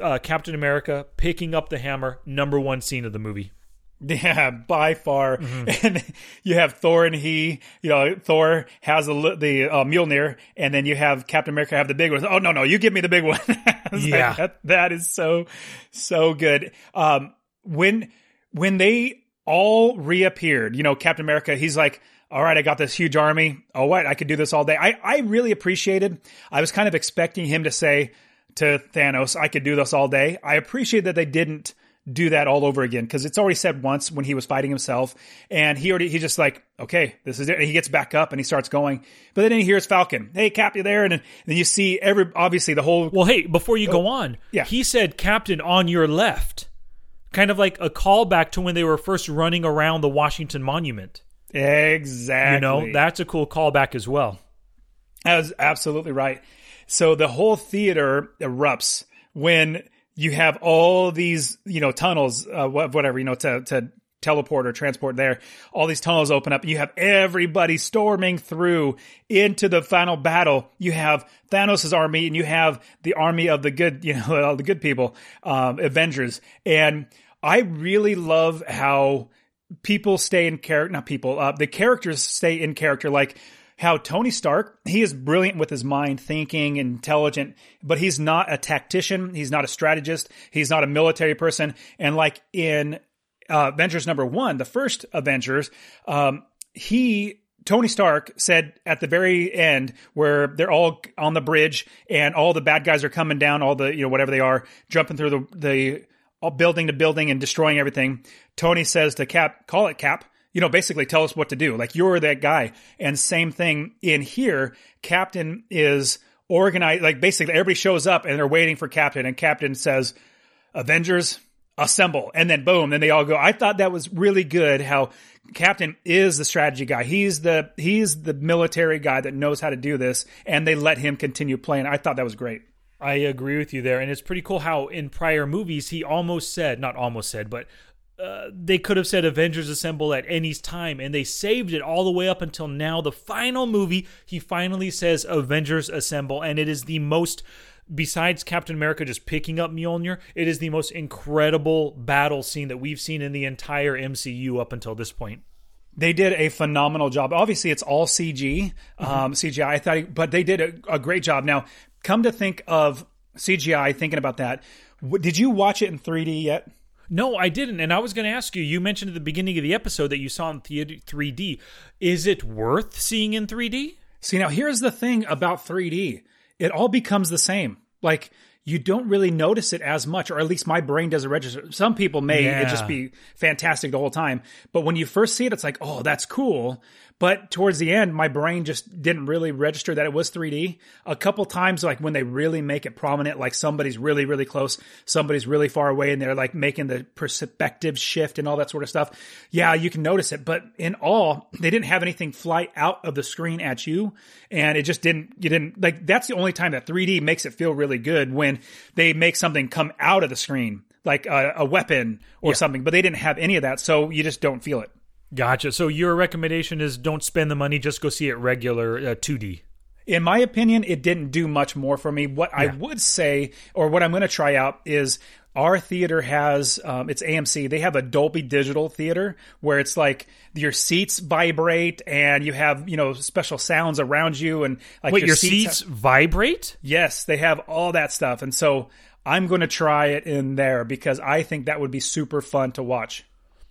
uh, Captain America picking up the hammer number one scene of the movie Yeah, by far. And you have Thor and he, you know, Thor has a, the uh, Mjolnir, and then you have Captain America have the big one. Oh, no, no, you give me the big one. It's like, Yeah. that, that is so, so good. Um, when, when they all reappeared, you know, Captain America, he's like, all right, I got this huge army. Oh, what? I could do this all day. I, I really appreciated, I was kind of expecting him to say to Thanos, I could do this all day. I appreciate that they didn't do that all over again because it's already said once when he was fighting himself and he already, he's just like, okay, this is it. And he gets back up and he starts going. But then he hears Falcon, hey, Cap, you there? And then, then you see every, obviously the whole. Well, hey, before you go oh, on, yeah. he said, Captain, on your left. Kind of like a callback to when they were first running around the Washington Monument. Exactly. You know, that's a cool callback as well. That was absolutely right. So the whole theater erupts when you have all these, you know, tunnels, uh, whatever, you know, to, to teleport or transport there. All these tunnels open up. You have everybody storming through into the final battle. You have Thanos' army and you have the army of the good, you know, all the good people, um, Avengers. And I really love how people stay in character, not people, uh, the characters stay in character. Like, how Tony Stark, he is brilliant with his mind, thinking, intelligent, but he's not a tactician. He's not a strategist. He's not a military person. And like in uh, Avengers number one, the first Avengers, um, he Tony Stark said at the very end, where they're all on the bridge and all the bad guys are coming down, all the you know whatever they are, jumping through the the building to building and destroying everything. Tony says to Cap, "Call it Cap." You know, basically tell us what to do. Like you're that guy. And same thing in here. Captain is organized. Like basically everybody shows up and they're waiting for Captain, and Captain says, "Avengers, assemble and then boom then they all go i thought that was really good how captain is the strategy guy he's the he's the military guy that knows how to do this and they let him continue playing i thought that was great I agree with you there. And it's pretty cool how in prior movies he almost said, not almost said, but uh, they could have said Avengers Assemble at any time, and they saved it all the way up until now. The final movie, he finally says Avengers Assemble, and it is the most besides Captain America just picking up Mjolnir, it is the most incredible battle scene that we've seen in the entire MCU up until this point. They did a phenomenal job. Obviously, it's all CG, mm-hmm. um, CGI. I thought, he, but they did a, a, great job. Now, come to think of CGI, thinking about that, did you watch it in 3D yet? No, I didn't. And I was going to ask you, you mentioned at the beginning of the episode that you saw in 3D. Is it worth seeing in 3D? See, now here's the thing about 3D it all becomes the same. Like you don't really notice it as much, or at least my brain doesn't register. Some people may yeah. it just be fantastic the whole time, but when you first see it, it's like, oh, that's cool. But towards the end, my brain just didn't really register that it was 3D. A couple times, like when they really make it prominent, like somebody's really, really close, somebody's really far away, and they're like making the perspective shift and all that sort of stuff. Yeah, you can notice it. But in all, they didn't have anything fly out of the screen at you. And it just didn't, you didn't, like, that's the only time that 3D makes it feel really good when they make something come out of the screen, like a, a weapon or yeah. something. But they didn't have any of that. So you just don't feel it. Gotcha. So your recommendation is don't spend the money, just go see it regular uh, 2D. In my opinion, it didn't do much more for me. What yeah. I would say, or what I'm going to try out, is our theater has um, it's AMC. They have a Dolby Digital theater where it's like your seats vibrate and you have you know special sounds around you and like wait, your, your seats, seats vibrate. Yes, they have all that stuff, and so I'm going to try it in there because I think that would be super fun to watch.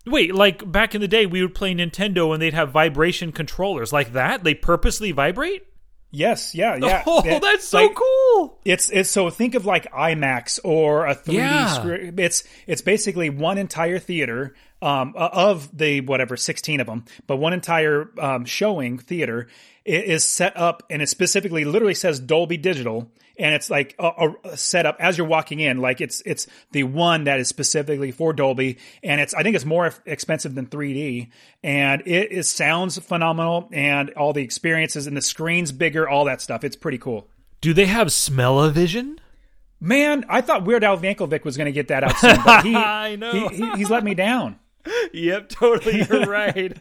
Wait, like back in the day, we would play Nintendo and they'd have vibration controllers like that. They purposely vibrate. Yes, yeah, yeah. Oh, it, that's so like, cool. It's it's so think of like IMAX or a 3D yeah. screen. It's it's basically one entire theater um, of the whatever 16 of them, but one entire um, showing theater is set up and it specifically literally says Dolby Digital and it's like a, a setup as you're walking in. Like it's it's the one that is specifically for Dolby, and it's I think it's more expensive than 3D, and it is sounds phenomenal, and all the experiences and the screen's bigger, all that stuff. It's pretty cool. Do they have smell-o-vision? Man, I thought Weird Al Yankovic was going to get that out soon, but he, I know he, he, he's let me down. Yep, totally. You're right.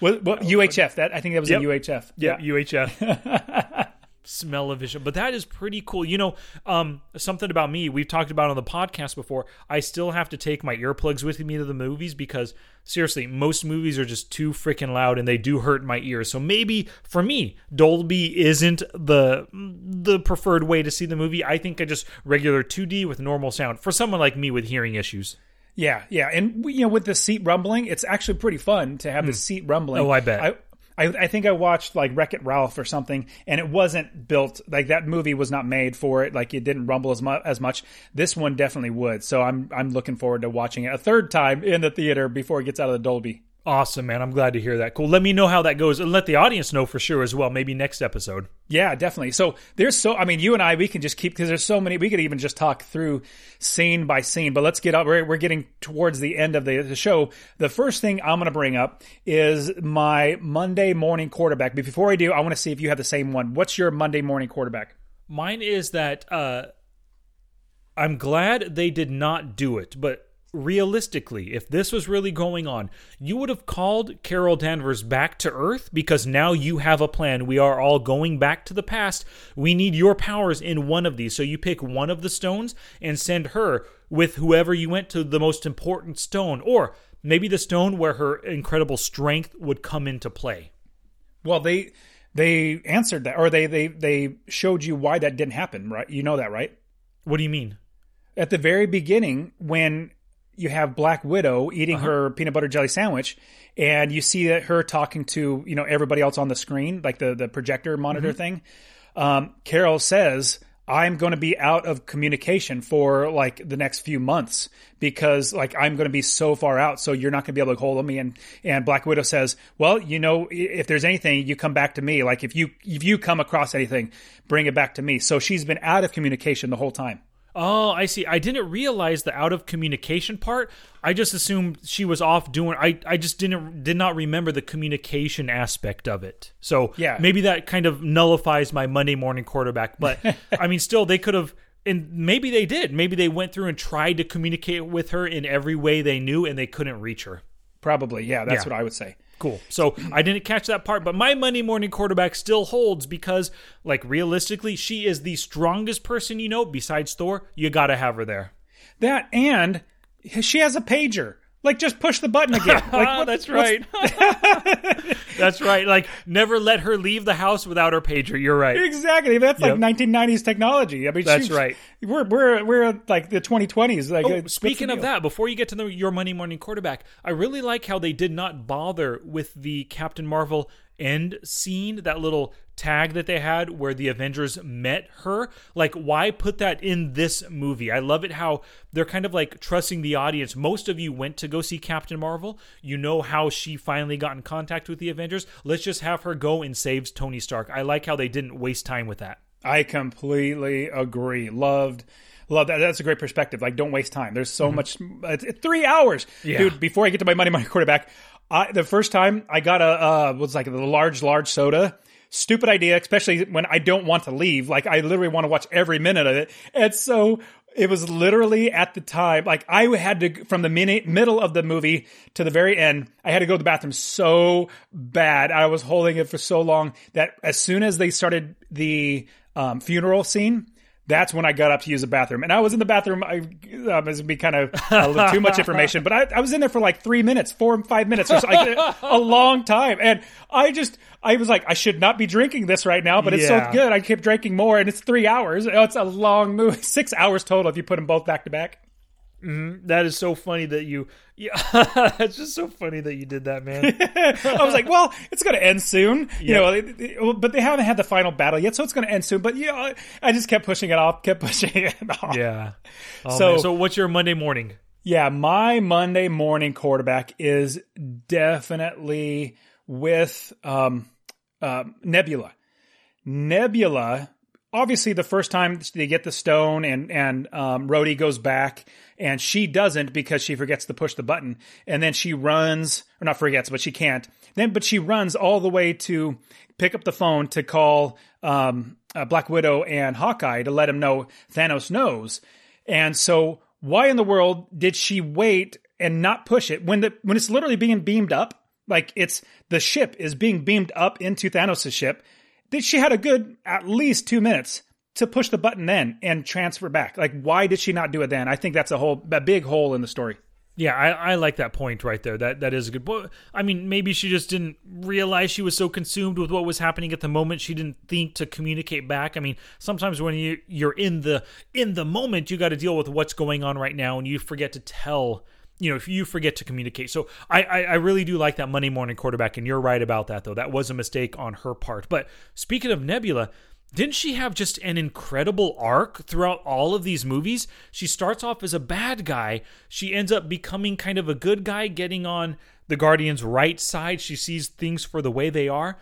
what, what UHF? That I think that was yep. a UHF. Yep, yeah, UHF smell-o-vision but that is pretty cool. You know um, something about me we've talked about on the podcast before i still have to take my earplugs with me to the movies because seriously most movies are just too freaking loud and they do hurt my ears. So maybe for me dolby isn't the the preferred way to see the movie. I think i just regular 2d with normal sound for someone like me with hearing issues. Yeah, yeah, and you know, with the seat rumbling, it's actually pretty fun to have the seat rumbling. Oh, I bet. I, I, I think I watched like Wreck It Ralph or something, and it wasn't built like that movie was not made for it. Like it didn't rumble as much as much. This one definitely would. So I'm I'm looking forward to watching it a third time in the theater before it gets out of the Dolby. Awesome, man. I'm glad to hear that. Cool. Let me know how that goes and let the audience know for sure as well. Maybe next episode. Yeah, definitely. So there's so I mean, you and I we can just keep because there's so many. We could even just talk through scene by scene. But let's get up. We're, we're getting towards the end of the, the show. The first thing I'm going to bring up is my Monday morning quarterback. But before I do, I want to see if you have the same one. What's your Monday morning quarterback? Mine is that uh, I'm glad they did not do it, but realistically, if this was really going on, you would have called Carol Danvers back to Earth because now you have a plan. We are all going back to the past. We need your powers in one of these. So you pick one of the stones and send her with whoever you went to the most important stone, or maybe the stone where her incredible strength would come into play. Well, they they answered that, or they they they showed you why that didn't happen, right? You know that, right? What do you mean? At the very beginning, when you have Black Widow eating Uh-huh. her peanut butter jelly sandwich, and you see that her talking to you know everybody else on the screen, like the the projector monitor Mm-hmm. thing. Um, Carol says, "I'm going to be out of communication for like the next few months because like I'm going to be so far out, so you're not going to be able to hold on me." And and Black Widow says, "Well, you know, if there's anything, you come back to me. Like if you if you come across anything, bring it back to me." So she's been out of communication the whole time. Oh, I see. I didn't realize the out of communication part. I just assumed she was off doing I I just didn't did not remember the communication aspect of it. So, Yeah. maybe that kind of nullifies my Monday morning quarterback, but I mean still they could have and maybe they did. Maybe they went through and tried to communicate with her in every way they knew and they couldn't reach her. Probably, yeah, that's Yeah. what I would say. Cool. So I didn't catch that part, but my Monday morning quarterback still holds because, like, realistically, she is the strongest person you know besides Thor. You got to have her there. That and she has a pager. Like just push the button again. Like that's right. that's right. Like, never let her leave the house without her pager. You're right. Exactly. That's Yep. like 1990s technology. I mean, That's shoot, right. We're we're we're like the 2020s. Like, Oh, speaking of that, before you get to the, your Monday morning quarterback, I really like how they did not bother with the Captain Marvel end scene, that little tag that they had where the Avengers met her. Like, why put that in this movie? I love it how they're kind of like trusting the audience. Most of you went to go see Captain Marvel. You know how she finally got in contact with the Avengers. Let's just have her go and saves Tony Stark. I like how they didn't waste time with that. I completely agree. Loved. Love that. That's a great perspective. Like, don't waste time. There's so much. It's, three hours, Mm-hmm. Yeah. dude. Before I get to my money, money quarterback, I, the first time I got a uh, was like a large, large soda. Stupid idea, especially when I don't want to leave. Like, I literally want to watch every minute of it. And so it was literally at the time, like I had to from the minute, middle of the movie to the very end. I had to go to the bathroom so bad. I was holding it for so long that as soon as they started the um, funeral scene, that's when I got up to use the bathroom. And I was in the bathroom. I um, this would be kind of a little too much information, but I, I was in there for like three minutes, four five minutes, or so, like a, a long time. And I just, I was like, I should not be drinking this right now, but it's Yeah. so good. I kept drinking more, and it's three hours. Oh, It's a long movie, six hours total if you put them both back to back. That is so funny that you. Yeah, it's just so funny that you did that, man. I was like, well, it's going to end soon, you know, but they haven't had the final battle yet, so it's going to end soon. But you know, I just kept pushing it off, kept pushing it off. Yeah. Oh, So- man. so what's your Monday morning? Yeah, my Monday morning quarterback is definitely with um, uh, Nebula. Nebula, obviously, the first time they get the stone and and um, Rhodey goes back, and she doesn't because she forgets to push the button, and then she runs or not forgets, but she can't. Then, but she runs all the way to pick up the phone to call um, uh, Black Widow and Hawkeye to let him know Thanos knows, and so why in the world did she wait and not push it when the when it's literally being beamed up? Like it's the ship is being beamed up into Thanos' ship. She had a good at least two minutes to push the button then and transfer back. Like why did she not do it then? I think that's a whole a big hole in the story. Yeah, I, I like that point right there. That that is a good point. I mean, maybe she just didn't realize she was so consumed with what was happening at the moment. She didn't think to communicate back. I mean, sometimes when you you're in the in the moment, you got to deal with what's going on right now, and you forget to tell you know, if you forget to communicate. So I, I, I really do like that Monday morning quarterback, and you're right about that, though. That was a mistake on her part. But speaking of Nebula, didn't she have just an incredible arc throughout all of these movies? She starts off as a bad guy. She ends up becoming kind of a good guy, getting on the Guardian's right side. She sees things for the way they are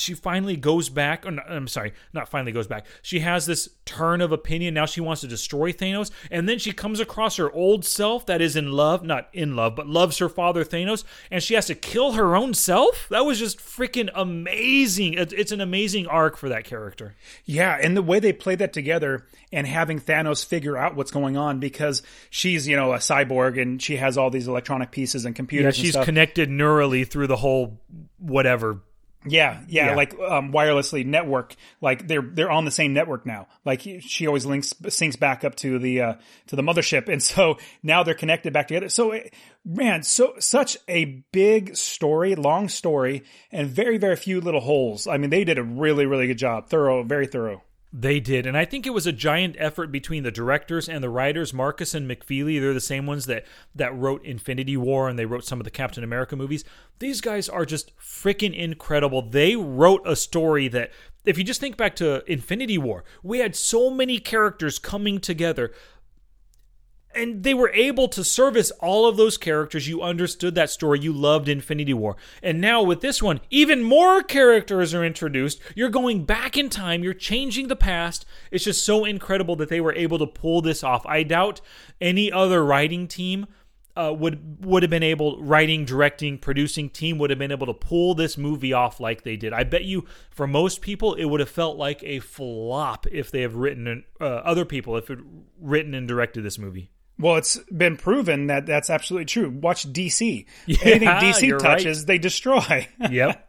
she finally goes back. Or not, I'm sorry, not finally goes back. She has this turn of opinion. Now she wants to destroy Thanos, and then she comes across her old self that is in love, not in love, but loves her father Thanos, and she has to kill her own self. That was just freaking amazing. It's an amazing arc for that character. Yeah, and the way they play that together, and having Thanos figure out what's going on because she's you know a cyborg and she has all these electronic pieces and computers. Yeah, she's connected neurally through the whole whatever yeah, yeah, yeah, like um, wirelessly network. Like they're they're on the same network now. Like she always links syncs back up to the uh, to the mothership, and so now they're connected back together. So man, so such a big story, long story, and very very few little holes. I mean, they did a really really good job, thorough, very thorough. They did, and I think it was a giant effort between the directors and the writers, Markus and McFeely. They're the same ones that that wrote Infinity War and they wrote some of the Captain America movies. These guys are just freaking incredible. They wrote a story that if you just think back to Infinity War, we had so many characters coming together and they were able to service all of those characters. You understood that story. You loved Infinity War. And now with this one, even more characters are introduced. You're going back in time, you're changing the past. It's just so incredible that they were able to pull this off. I doubt any other writing team uh, would would have been able writing, directing, producing team would have been able to pull this movie off like they did. I bet you for most people it would have felt like a flop if they have written uh, other people if it written and directed this movie. Well, it's been proven that that's absolutely true. Watch DC. Yeah, Anything DC touches, right. they destroy. yep.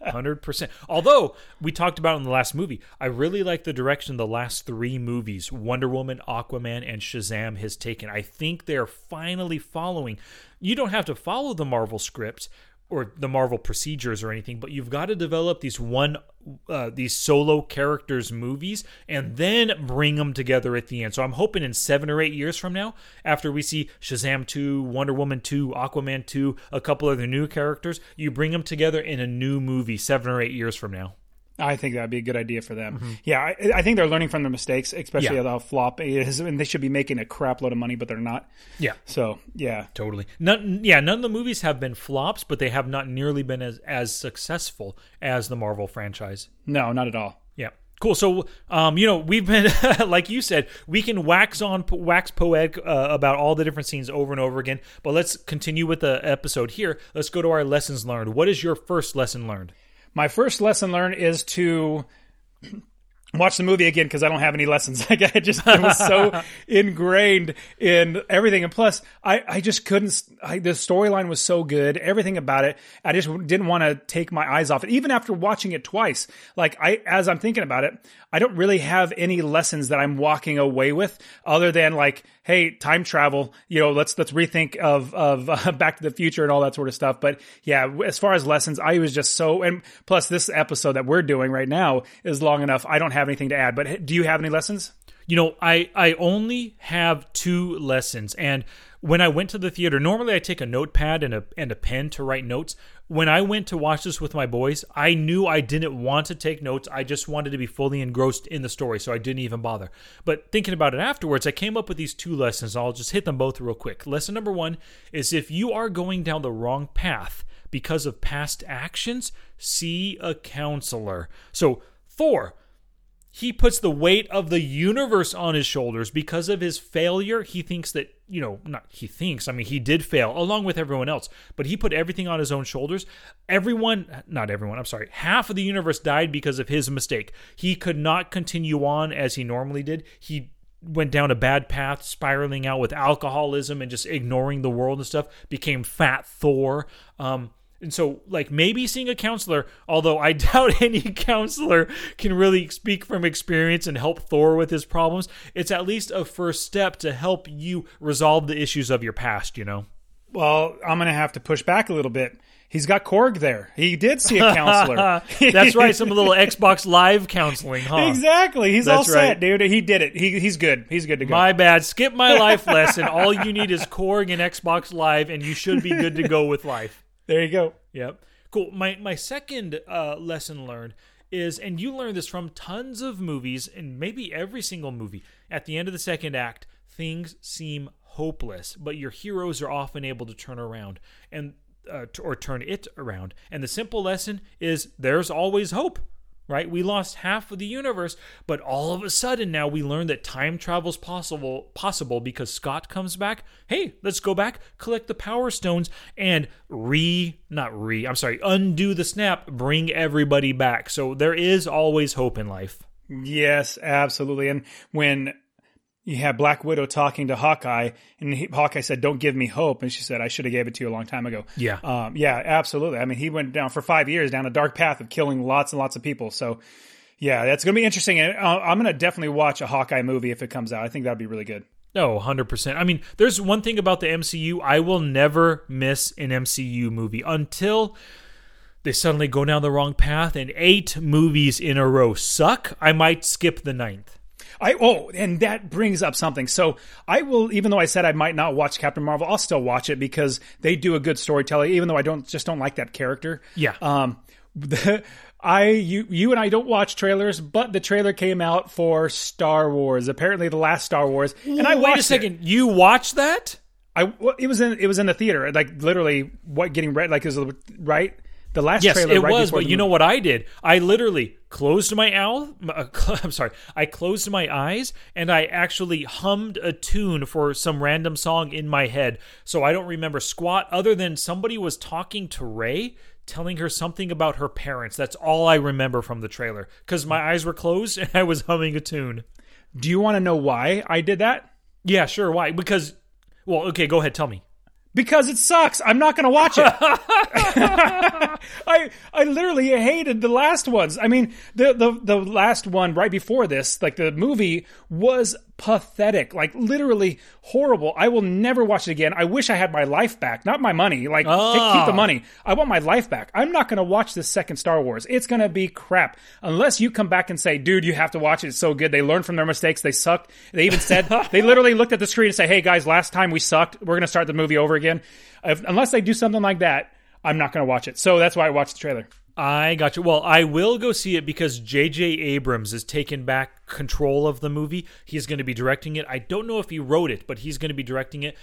100%. Although we talked about in the last movie, I really like the direction the last 3 movies, Wonder Woman, Aquaman and Shazam has taken. I think they're finally following. You don't have to follow the Marvel script or the Marvel procedures or anything, but you've got to develop these one uh, these solo characters movies and then bring them together at the end. So I'm hoping in seven or eight years from now, after we see Shazam 2, Wonder Woman 2, Aquaman 2, a couple other new characters, you bring them together in a new movie seven or eight years from now. I think that'd be a good idea for them. Mm-hmm. Yeah, I, I, think they're learning from their mistakes, especially yeah. how flop it is, and they should be making a crap load of money, but they're not. Yeah. So yeah, totally. None, yeah, none of the movies have been flops, but they have not nearly been as as successful as the Marvel franchise. No, not at all. Yeah. Cool. So, um, you know, we've been like you said, we can wax on wax poetic uh, about all the different scenes over and over again. But let's continue with the episode here. Let's go to our lessons learned. What is your first lesson learned? My first lesson learned is to watch the movie again because I don't have any lessons. Like I just I was so ingrained in everything, and plus I I just couldn't. I, the storyline was so good, everything about it. I just didn't want to take my eyes off it, even after watching it twice. Like I, as I'm thinking about it, I don't really have any lessons that I'm walking away with other than like, hey, time travel. You know, let's let's rethink of of uh, Back to the Future and all that sort of stuff. But yeah, as far as lessons, I was just so. And plus, this episode that we're doing right now is long enough. I don't have anything to add. But do you have any lessons? You know, I I only have two lessons, and when I went to the theater, normally I take a notepad and a and a pen to write notes. When I went to watch this with my boys, I knew I didn't want to take notes. I just wanted to be fully engrossed in the story, so I didn't even bother. But thinking about it afterwards, I came up with these two lessons. I'll just hit them both real quick. Lesson number 1 is if you are going down the wrong path because of past actions, see a counselor. So, Thor, he puts the weight of the universe on his shoulders because of his failure. He thinks that, you know, not he thinks, I mean, he did fail along with everyone else, but he put everything on his own shoulders. Everyone, not everyone, I'm sorry, half of the universe died because of his mistake. He could not continue on as he normally did. He went down a bad path, spiraling out with alcoholism and just ignoring the world and stuff, became Fat Thor. Um, and so, like, maybe seeing a counselor, although I doubt any counselor can really speak from experience and help Thor with his problems, it's at least a first step to help you resolve the issues of your past, you know? Well, I'm going to have to push back a little bit. He's got Korg there. He did see a counselor. That's right. Some little Xbox Live counseling, huh? exactly. He's all That's set, right. dude. He did it. He, he's good. He's good to go. My bad. Skip my life lesson. All you need is Korg and Xbox Live, and you should be good to go with life. There you go. Yep. Cool. My my second uh, lesson learned is, and you learn this from tons of movies, and maybe every single movie. At the end of the second act, things seem hopeless, but your heroes are often able to turn around and uh, or turn it around. And the simple lesson is there's always hope. Right? We lost half of the universe, but all of a sudden now we learn that time travel's possible possible because Scott comes back. Hey, let's go back, collect the power stones and re not re, I'm sorry, undo the snap, bring everybody back. So there is always hope in life. Yes, absolutely. And when you have Black Widow talking to Hawkeye, and he, Hawkeye said, "Don't give me hope," and she said, "I should have gave it to you a long time ago." Yeah. um, yeah, absolutely. I mean, he went down for five years down a dark path of killing lots and lots of people. So, yeah, that's going to be interesting. And uh, I'm going to definitely watch a Hawkeye movie if it comes out. I think that'd be really good. No, 100%. I mean, there's one thing about the MCU, I will never miss an MCU movie until they suddenly go down the wrong path and eight movies in a row suck. I might skip the ninth. I oh, and that brings up something. So I will, even though I said I might not watch Captain Marvel, I'll still watch it because they do a good storytelling. Even though I don't just don't like that character. Yeah. Um, the, I you you and I don't watch trailers, but the trailer came out for Star Wars. Apparently, the last Star Wars, and I Wait a it. second. You watched that? I it was in it was in the theater, like literally what getting ready, like is right. The last Yes, trailer, it right was, but you know what I did? I literally closed my owl. uh, I'm sorry. I closed my eyes and I actually hummed a tune for some random song in my head. So I don't remember squat other than somebody was talking to Rey, telling her something about her parents. That's all I remember from the trailer because my eyes were closed and I was humming a tune. Do you want to know why I did that? Yeah, sure. Why? Because, well, okay, go ahead. Tell me. Because it sucks. I'm not going to watch it. I I literally hated the last ones. I mean, the the the last one right before this, like the movie was pathetic, like literally horrible. I will never watch it again. I wish I had my life back, not my money. Like take, keep the ah. money. I want my life back. I'm not going to watch this second Star Wars. It's going to be crap unless you come back and say, "Dude, you have to watch it. It's so good." They learned from their mistakes. They sucked. They even said they literally looked at the screen and say, "Hey guys, last time we sucked. We're going to start the movie over again." If, unless they do something like that, I'm not going to watch it. So that's why I watched the trailer. I got you. Well, I will go see it because J.J. Abrams has taken back control of the movie. He's going to be directing it. I don't know if he wrote it, but he's going to be directing it.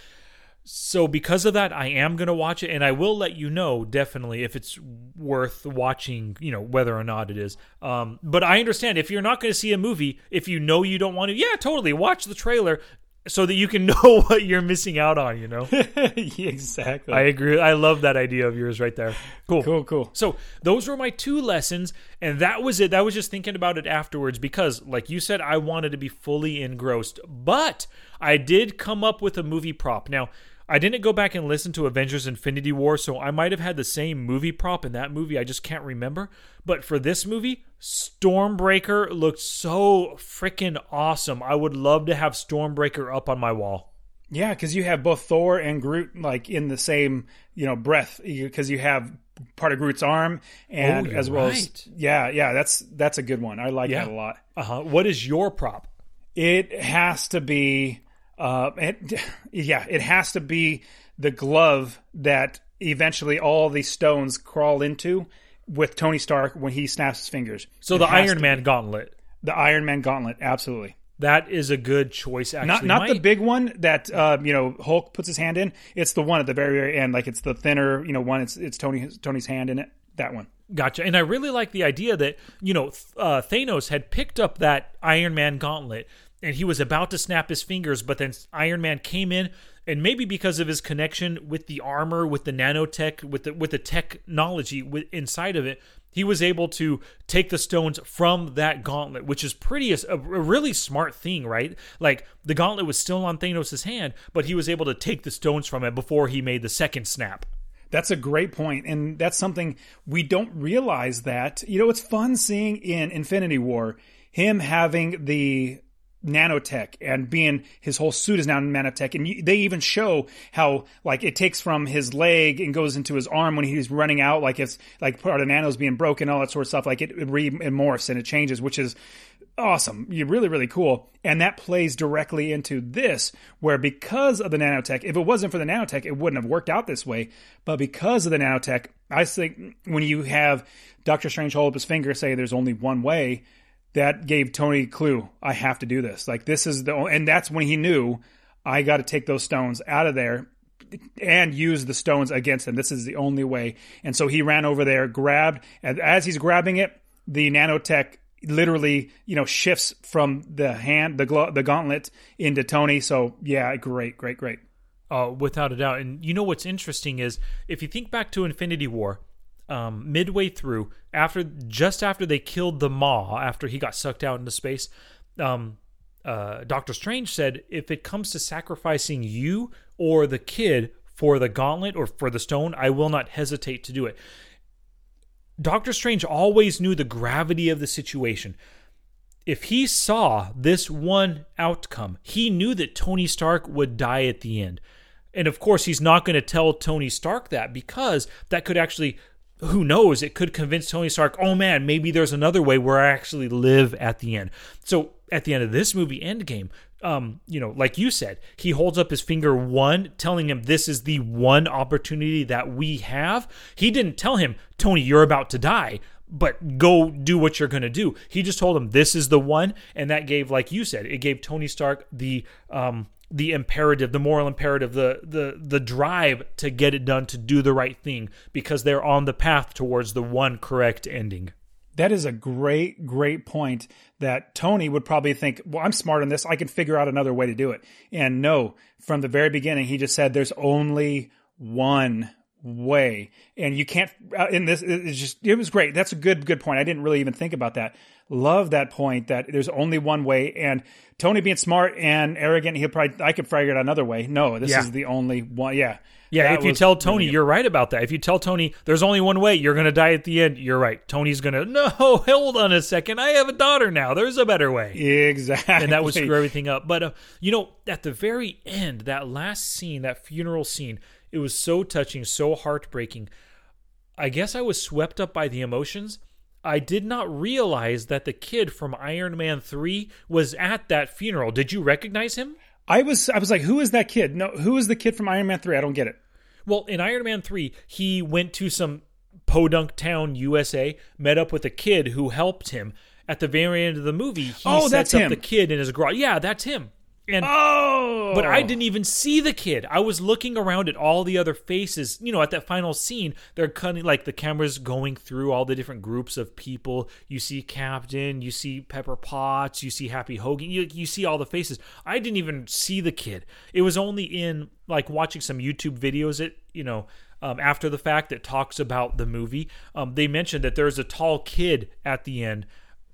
So, because of that, I am going to watch it, and I will let you know definitely if it's worth watching, you know, whether or not it is. Um, but I understand if you're not going to see a movie, if you know you don't want to, yeah, totally, watch the trailer so that you can know what you're missing out on, you know? exactly. I agree. I love that idea of yours right there. Cool. cool, cool. So those were my two lessons, and that was it. That was just thinking about it afterwards because, like you said, I wanted to be fully engrossed. But I did come up with a movie prop. Now, I didn't go back and listen to Avengers Infinity War, so I might have had the same movie prop in that movie. I just can't remember. But for this movie, Stormbreaker looked so freaking awesome. I would love to have Stormbreaker up on my wall. Yeah, because you have both Thor and Groot like in the same you know breath because you have part of Groot's arm and Oh, as well right. as yeah yeah that's that's a good one. I like Yeah. that a lot. Uh huh. What is your prop? It has to be uh it, yeah it has to be the glove that eventually all these stones crawl into with Tony Stark when he snaps his fingers. So It the Iron Man be. gauntlet. the Iron Man gauntlet, absolutely. That is a good choice. Actually, not not the big one that uh, you know Hulk puts his hand in. It's the one at the very very end, like it's the thinner you know one. It's it's Tony Tony's hand in it. That one. Gotcha. And I really like the idea that, you know, uh, Thanos had picked up that Iron Man gauntlet and he was about to snap his fingers, but then Iron Man came in and maybe because of his connection with the armor, with the nanotech, with the with the technology wi- inside of it, he was able to take the stones from that gauntlet, which is pretty a, a really smart thing, right? Like the gauntlet was still on Thanos' hand, but he was able to take the stones from it before he made the second snap. That's a great point, and that's something we don't realize. That you know, it's fun seeing in Infinity War him having the nanotech and being his whole suit is now nanotech. And they even show how like it takes from his leg and goes into his arm when he's running out like it's like part of nanos being broken all that sort of stuff. Like it, it, re- it morphs and it changes which is awesome. You really really cool. And that plays directly into this where because of the nanotech if it wasn't for the nanotech it wouldn't have worked out this way. But because of the nanotech i think when you have dr strange hold up his finger say there's only one way that gave Tony a clue. I have to do this. Like this is the and that's when he knew I got to take those stones out of there and use the stones against him. This is the only way. And so he ran over there, grabbed, and as he's grabbing it, the nanotech literally, you know, shifts from the hand, the glo- the gauntlet into Tony. So yeah, great, great, great. Uh, without a doubt. And you know what's interesting is if you think back to Infinity War, um, midway through, after just after they killed the Maw, after he got sucked out into space, um, uh, Doctor Strange said, "If it comes to sacrificing you or the kid for the gauntlet or for the stone, I will not hesitate to do it." Doctor Strange always knew the gravity of the situation. If he saw this one outcome, he knew that Tony Stark would die at the end. And of course, he's not going to tell Tony Stark that because that could actually who knows? It could convince Tony Stark, oh man, maybe there's another way where I actually live at the end. So at the end of this movie, Endgame, um, you know, like you said, he holds up his finger one, telling him this is the one opportunity that we have. He didn't tell him, Tony, you're about to die, but go do what you're going to do. He just told him this is the one, and that gave, like you said, it gave Tony Stark the um, the imperative, the moral imperative, the the the drive to get it done, to do the right thing, because they're on the path towards the one correct ending. That is a great, great point that Tony would probably think, well, I'm smart on this. I can figure out another way to do it. And no, from the very beginning, he just said there's only one way. And you can't, uh, in this, it's just, it was great. That's a good, good point. I didn't really even think about that. Love that point that there's only one way. And Tony being smart and arrogant, he'll probably, I could figure it out another way. No, this yeah. is the only one. Yeah. Yeah, if you tell Tony, really you're right about that. If you tell Tony there's only one way, you're going to die at the end, you're right. Tony's going to, no, hold on a second. I have a daughter now. There's a better way. Exactly. And that would screw everything up. But, uh, you know, at the very end, that last scene, that funeral scene, it was so touching, so heartbreaking. I guess I was swept up by the emotions. I did not realize that the kid from Iron Man 3 was at that funeral. Did you recognize him? I was I was like, who is that kid? No, who is the kid from Iron Man 3? I don't get it. Well, in Iron Man 3, he went to some podunk town, USA, met up with a kid who helped him. At the very end of the movie, he oh, sets up him. the kid in his garage. Yeah, that's him. And oh, but I didn't even see the kid. I was looking around at all the other faces. You know, at that final scene, they're cutting like the cameras going through all the different groups of people. You see Captain, you see Pepper Potts, you see Happy Hogan. You you see all the faces. I didn't even see the kid. It was only in like watching some YouTube videos. It you know. Um, after the fact that talks about the movie, um, they mentioned that there's a tall kid at the end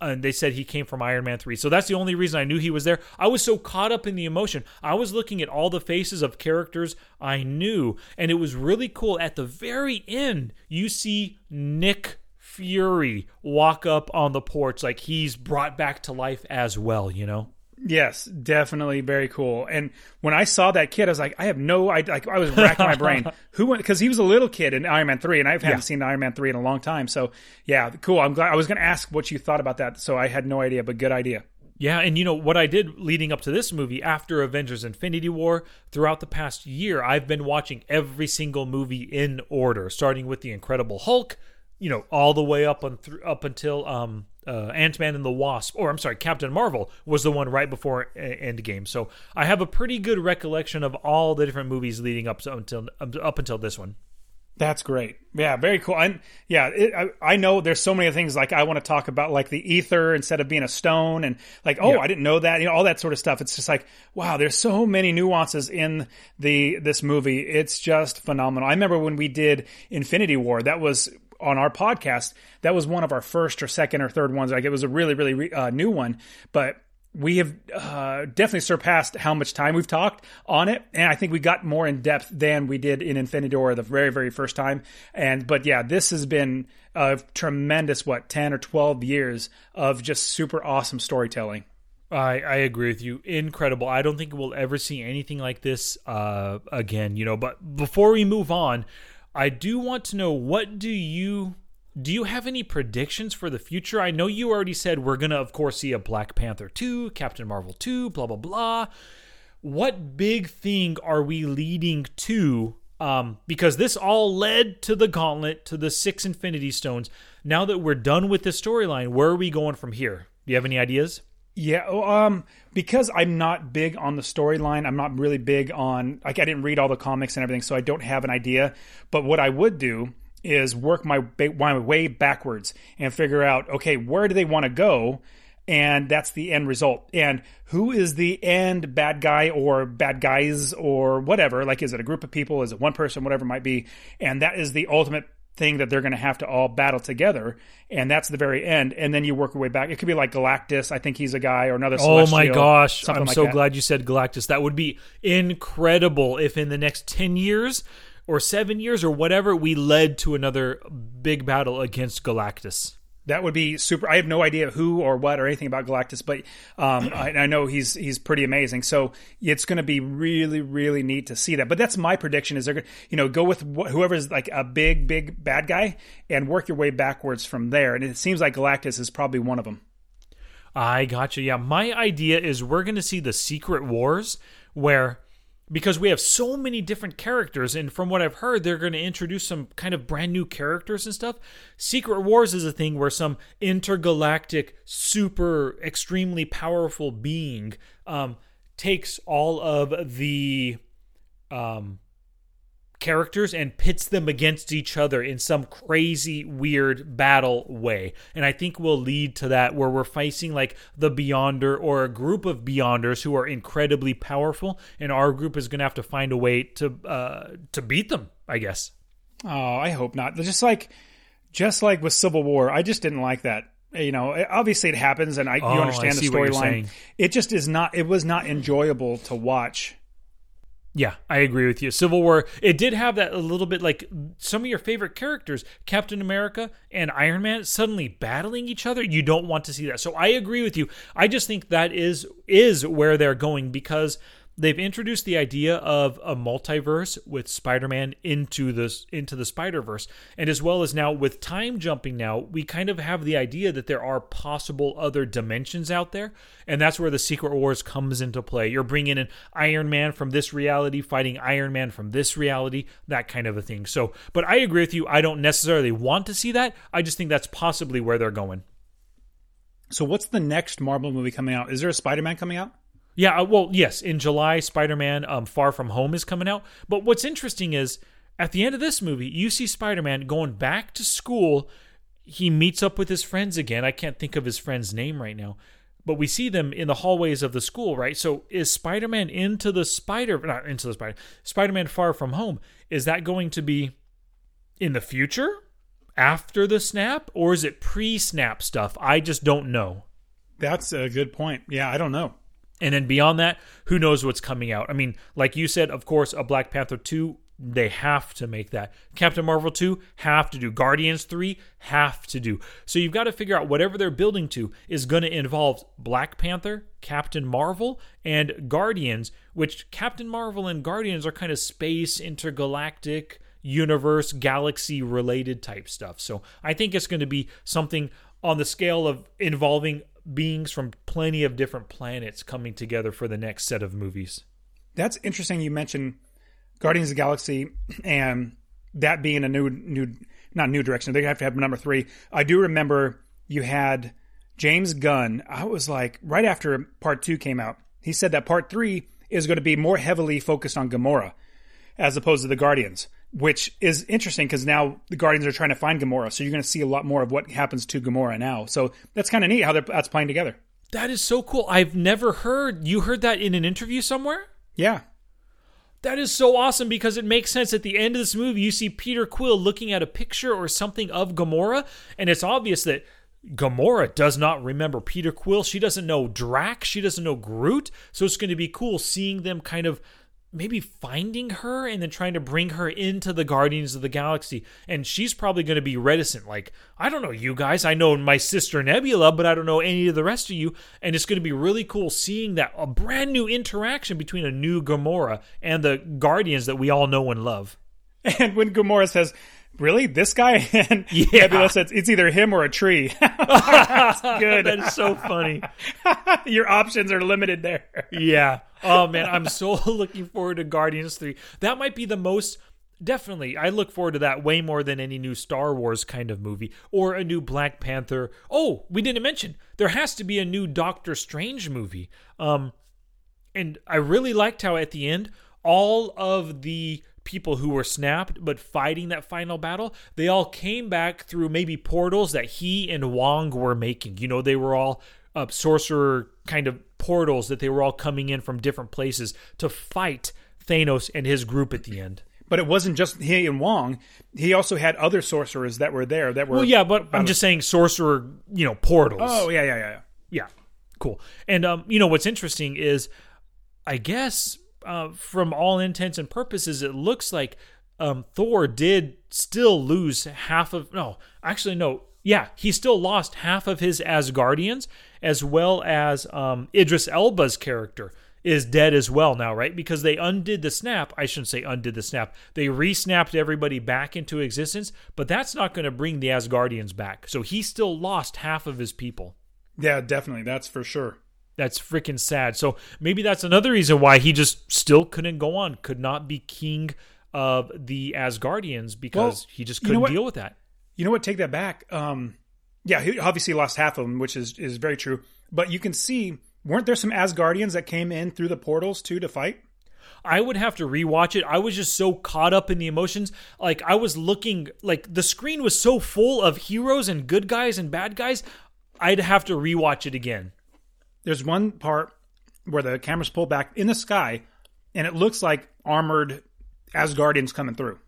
and they said he came from Iron Man 3. So that's the only reason I knew he was there. I was so caught up in the emotion. I was looking at all the faces of characters I knew, and it was really cool. At the very end, you see Nick Fury walk up on the porch like he's brought back to life as well, you know? Yes, definitely very cool. And when I saw that kid, I was like, I have no, I like, I was racking my brain. Who went? Because he was a little kid in Iron Man three, and I haven't yeah. seen Iron Man three in a long time. So yeah, cool. I'm glad. I was going to ask what you thought about that, so I had no idea, but good idea. Yeah, and you know what I did leading up to this movie after Avengers Infinity War throughout the past year, I've been watching every single movie in order, starting with the Incredible Hulk, you know, all the way up on th- up until um uh, Ant Man and the Wasp, or I'm sorry, Captain Marvel was the one right before Endgame. So I have a pretty good recollection of all the different movies leading up to until up until this one. That's great. Yeah, very cool. And yeah, it, I, I, know there's so many things like I want to talk about, like the Aether instead of being a stone, and like oh, yeah. I didn't know that. You know, all that sort of stuff. It's just like wow, there's so many nuances in the this movie. It's just phenomenal. I remember when we did Infinity War. That was on our podcast, that was one of our first or second or third ones. Like it was a really, really uh, new one, but we have uh, definitely surpassed how much time we've talked on it, and I think we got more in depth than we did in Infinity War the very, very first time. And but yeah, this has been a tremendous what ten or twelve years of just super awesome storytelling. I, I agree with you. Incredible. I don't think we'll ever see anything like this uh, again, you know. But before we move on, I do want to know what do you do you have any predictions for the future? I know you already said we're gonna of course see a Black Panther 2, Captain Marvel 2, blah blah blah. What big thing are we leading to? Um, because this all led to the gauntlet, to the six Infinity Stones. Now that we're done with the storyline, where are we going from here? Do you have any ideas? Yeah, um, because I'm not big on the storyline. I'm not really big on like I didn't read all the comics and everything, so I don't have an idea. But what I would do is work my my way backwards and figure out okay, where do they want to go, and that's the end result. And who is the end bad guy or bad guys or whatever? Like, is it a group of people? Is it one person? Whatever it might be, and that is the ultimate thing that they're going to have to all battle together, and that's the very end. And then you work your way back. It could be like Galactus. I think he's a guy or another. Oh my gosh! I'm like so that. glad you said Galactus. That would be incredible if in the next ten years or seven years or whatever we led to another big battle against Galactus. That would be super. I have no idea who or what or anything about Galactus, but um, I, I, know he's he's pretty amazing. So it's going to be really really neat to see that. But that's my prediction: is they're going you know go with wh- whoever's like a big big bad guy and work your way backwards from there. And it seems like Galactus is probably one of them. I gotcha. Yeah, my idea is we're going to see the Secret Wars where because we have so many different characters and from what i've heard they're going to introduce some kind of brand new characters and stuff. Secret wars is a thing where some intergalactic super extremely powerful being um, takes all of the um, characters and pits them against each other in some crazy weird battle way. And i think we'll lead to that where we're facing like the beyonder or a group of beyonders who are incredibly powerful and our group is going to have to find a way to uh to beat them i guess. Oh i hope not. Just like just like with civil war i just didn't like that. You know obviously it happens and I, oh, you understand I the storyline. it just is not it was not enjoyable to watch yeah, I agree with you. Civil War, it did have that a little bit like some of your favorite characters, Captain America and Iron Man, suddenly battling each other. You don't want to see that. So I agree with you. I just think that is is where they're going because they've introduced the idea of a multiverse with Spider-Man into this into the Spider-Verse. And as well as now with time jumping now we kind of have the idea that there are possible other dimensions out there. And that's where the Secret Wars comes into play. You're bringing in Iron Man from this reality fighting Iron Man from this reality that kind of a thing. So but I agree with you. I don't necessarily want to see that. I just think that's possibly where they're going. So what's the next Marvel movie coming out? Is there a Spider-Man coming out yeah, uh, well, yes, in July, Spider Man um, Far From Home is coming out. But what's interesting is at the end of this movie, you see Spider Man going back to school. He meets up with his friends again. I can't think of his friend's name right now, but we see them in the hallways of the school, right? So is Spider Man into the Spider, not into the Spider, Spider Man Far From Home? Is that going to be in the future? After the snap, or is it pre snap stuff? I just don't know. That's a good point. Yeah, I don't know. And then beyond that, who knows what's coming out? I mean, like you said, of course, a Black Panther 2, they have to make that. Captain Marvel 2, have to do. Guardians 3, have to do. So you've got to figure out whatever they're building to is going to involve Black Panther, Captain Marvel, and Guardians, which Captain Marvel and Guardians are kind of space, intergalactic, universe, galaxy related type stuff. So I think it's going to be something on the scale of involving beings from plenty of different planets coming together for the next set of movies. That's interesting. You mentioned Guardians of the Galaxy and that being a new, new, not new direction. They have to have number three. I do remember you had James Gunn. I was like, right after part two came out, he said that part three is going to be more heavily focused on Gamora as opposed to the Guardians which is interesting because now the Guardians are trying to find Gamora, so you're going to see a lot more of what happens to Gamora now. So that's kind of neat how that's playing together. That is so cool. I've never heard you heard that in an interview somewhere. Yeah, that is so awesome because it makes sense. At the end of this movie, you see Peter Quill looking at a picture or something of Gamora, and it's obvious that Gamora does not remember Peter Quill. She doesn't know Drax. She doesn't know Groot. So it's going to be cool seeing them kind of maybe finding her and then trying to bring her into the Guardians of the Galaxy. And she's probably going to be reticent. Like, I don't know you guys. I know my sister Nebula, but I don't know any of the rest of you. And it's going to be really cool seeing that a brand new interaction between a new Gamora and the Guardians that we all know and love. And when Gamora says, Really? This guy? And Yeah. Nebula says, It's either him or a tree. That's good. That is so funny. Your options are limited there. yeah. Oh man, I'm so looking forward to Guardians 3. That might be the most definitely. I look forward to that way more than any new Star Wars kind of movie or a new Black Panther. Oh, we didn't mention there has to be a new Doctor Strange movie. Um and I really liked how at the end all of the people who were snapped but fighting that final battle, they all came back through maybe portals that he and Wong were making. You know, they were all uh, sorcerer kind of portals that they were all coming in from different places to fight Thanos and his group at the end. But it wasn't just he and Wong. He also had other sorcerers that were there that were. Well, yeah, but I'm just saying sorcerer, you know, portals. Oh, yeah, yeah, yeah. yeah. Yeah, cool. And um, you know what's interesting is, I guess uh, from all intents and purposes, it looks like um, Thor did still lose half of. No, actually, no. Yeah, he still lost half of his Asgardians, as well as um, Idris Elba's character is dead as well now, right? Because they undid the snap. I shouldn't say undid the snap. They re-snapped everybody back into existence, but that's not going to bring the Asgardians back. So he still lost half of his people. Yeah, definitely. That's for sure. That's freaking sad. So maybe that's another reason why he just still couldn't go on, could not be king of the Asgardians because Well, he just couldn't what? deal with that. You know what? Take that back. Um, yeah, he obviously lost half of them, which is is very true. But you can see, weren't there some Asgardians that came in through the portals too to fight? I would have to rewatch it. I was just so caught up in the emotions. Like I was looking like the screen was so full of heroes and good guys and bad guys. I'd have to rewatch it again. There's one part where the camera's pulled back in the sky, and it looks like armored Asgardians coming through.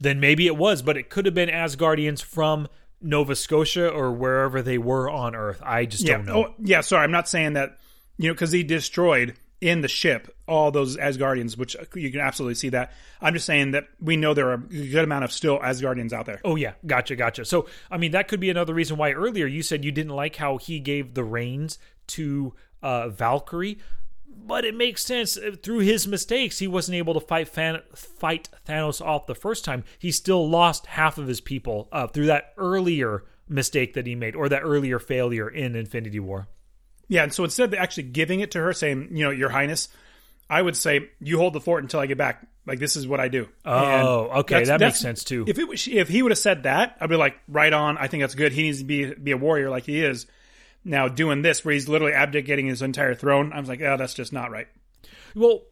Then maybe it was, but it could have been Asgardians from Nova Scotia or wherever they were on Earth. I just Yeah. don't know. Oh, yeah. Sorry, I'm not saying that. You know, because he destroyed in the ship all those Asgardians, which you can absolutely see that. I'm just saying that we know there are a good amount of still Asgardians out there. Oh yeah, gotcha, gotcha. So I mean, that could be another reason why earlier you said you didn't like how he gave the reins to uh, Valkyrie, but it makes sense Uh, through his mistakes. He wasn't able to fight Fan- fight Thanos off the first time. He still lost half of his people uh, through that earlier mistake that he made, or that earlier failure in Infinity War. Yeah, and so instead of actually giving it to her, saying, you know, Your Highness, I would say, you hold the fort until I get back. Like, this is what I do. Oh, okay, that makes sense too. If it was, if he would have said that, I'd be like, right on. I think that's good. He needs to be be a warrior like he is. Now doing this, where he's literally abdicating his entire throne, I was like, oh, that's just not right. Well,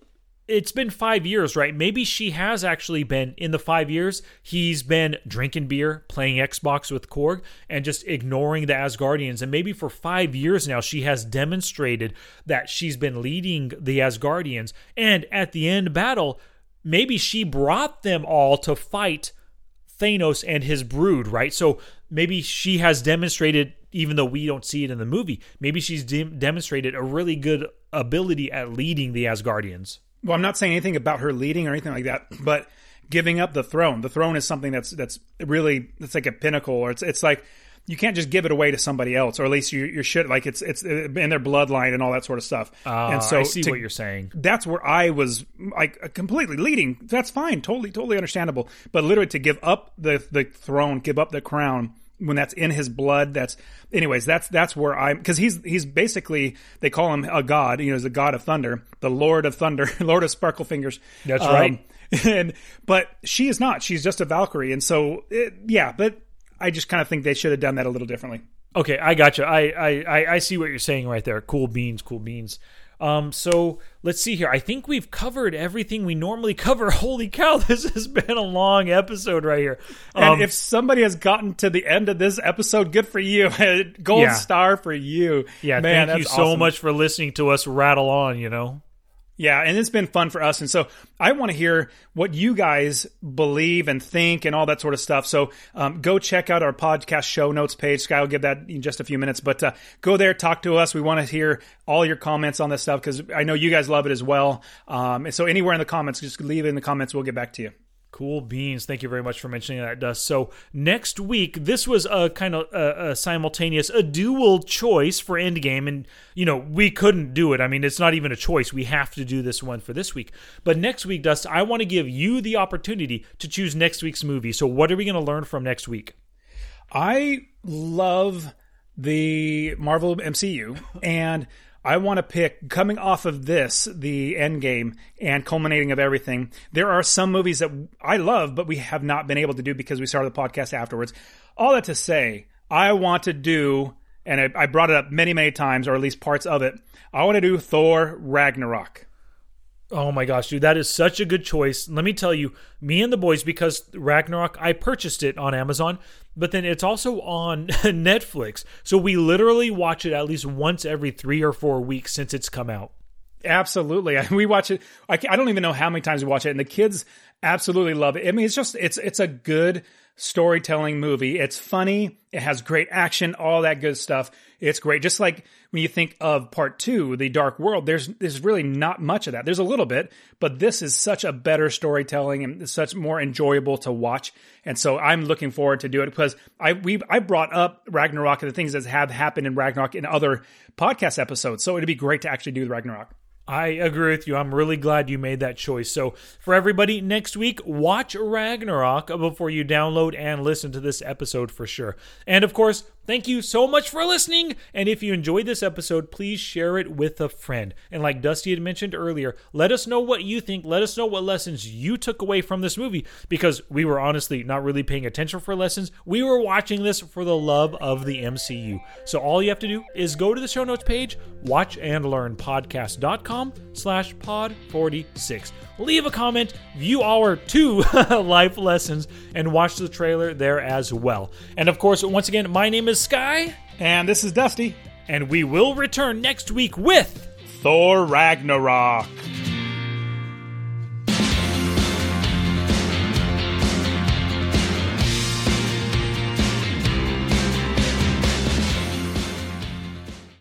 it's been five years, right? Maybe she has actually been in the five years. He's been drinking beer, playing Xbox with Korg, and just ignoring the Asgardians. And maybe for five years now, she has demonstrated that she's been leading the Asgardians. And at the end battle, maybe she brought them all to fight Thanos and his brood, right? So maybe she has demonstrated, even though we don't see it in the movie, maybe she's de- demonstrated a really good ability at leading the Asgardians. Well, I'm not saying anything about her leading or anything like that, but giving up the throne. The throne is something that's that's really it's like a pinnacle, or it's it's like you can't just give it away to somebody else, or at least you you should like it's it's in their bloodline and all that sort of stuff. Ah, and so I see to- what you're saying. that's where I was like completely leading. That's fine, totally, totally understandable. But literally to give up the the throne, give up the crown when that's in his blood. That's anyways. That's that's where I'm because he's he's basically they call him a god. You know, he's the god of thunder, the Lord of Thunder, Lord of Sparkle Fingers. That's right. Um, and but she is not. She's just a Valkyrie, and so it, yeah. But I just kind of think they should have done that a little differently. Okay, I got you. I, I I I see what you're saying right there. Cool beans, cool beans. Um, so let's see here. I think we've covered everything we normally cover. Holy cow, this has been a long episode right here. And Um, if somebody has gotten to the end of this episode, good for you. Gold Yeah. star for you. yeah, Man, thank you so awesome. much for listening to us rattle on. You know. Yeah, and it's been fun for us. And so I want to hear what you guys believe and think and all that sort of stuff. So um, go check out our podcast show notes page. Sky will give that in just a few minutes. But uh, go there, talk to us. We want to hear all your comments on this stuff because I know you guys love it as well. Um, and so anywhere in the comments, just leave it in the comments. We'll get back to you. Cool beans. Thank you very much for mentioning that, Dust. So next week, this was a kind of a, a, simultaneous, a dual choice for Endgame, and you know we couldn't do it. I mean, it's not even a choice. We have to do this one for this week. But next week, Dust, I want to give you the opportunity to choose next week's movie. So what are we going to learn from next week? I love the Marvel MCU and I want to pick coming off of this, the end game and culminating of everything. There are some movies that I love, but we have not been able to do because we started the podcast afterwards. All that to say, I want to do, and I, I brought it up many, many times, or at least parts of it. I want to do Thor Ragnarok. Oh my gosh, dude, that is such a good choice. Let me tell you, me and the boys, because Ragnarok, I purchased it on Amazon, but then it's also on Netflix. So we literally watch it at least once every three or four weeks since it's come out. Absolutely. We watch it. I, don't even know how many times we watch it. And the kids absolutely love it. I mean, it's just, it's, it's a good storytelling movie. It's funny. It has great action, all that good stuff. It's great. Just like when you think of part two, The Dark World, there's there's really not much of that. There's a little bit, but this is such a better storytelling and such more enjoyable to watch. And so I'm looking forward to do it because I we I brought up Ragnarok and the things that have happened in Ragnarok in other podcast episodes. So it'd be great to actually do the Ragnarok. I agree with you. I'm really glad you made that choice. So, for everybody next week, watch Ragnarok before you download and listen to this episode for sure. And of course, Thank you so much for listening. And if you enjoyed this episode, please share it with a friend. And like Dusty had mentioned earlier, let us know what you think. Let us know what lessons you took away from this movie because we were honestly not really paying attention for lessons. We were watching this for the love of the MCU. So all you have to do is go to the show notes page, watchandlearnpodcast.com slash pod 46 leave a comment, view our two life lessons, and watch the trailer there as well. And of course, once again, my name is Sky. And this is Dusty. And we will return next week with Thor Ragnarok.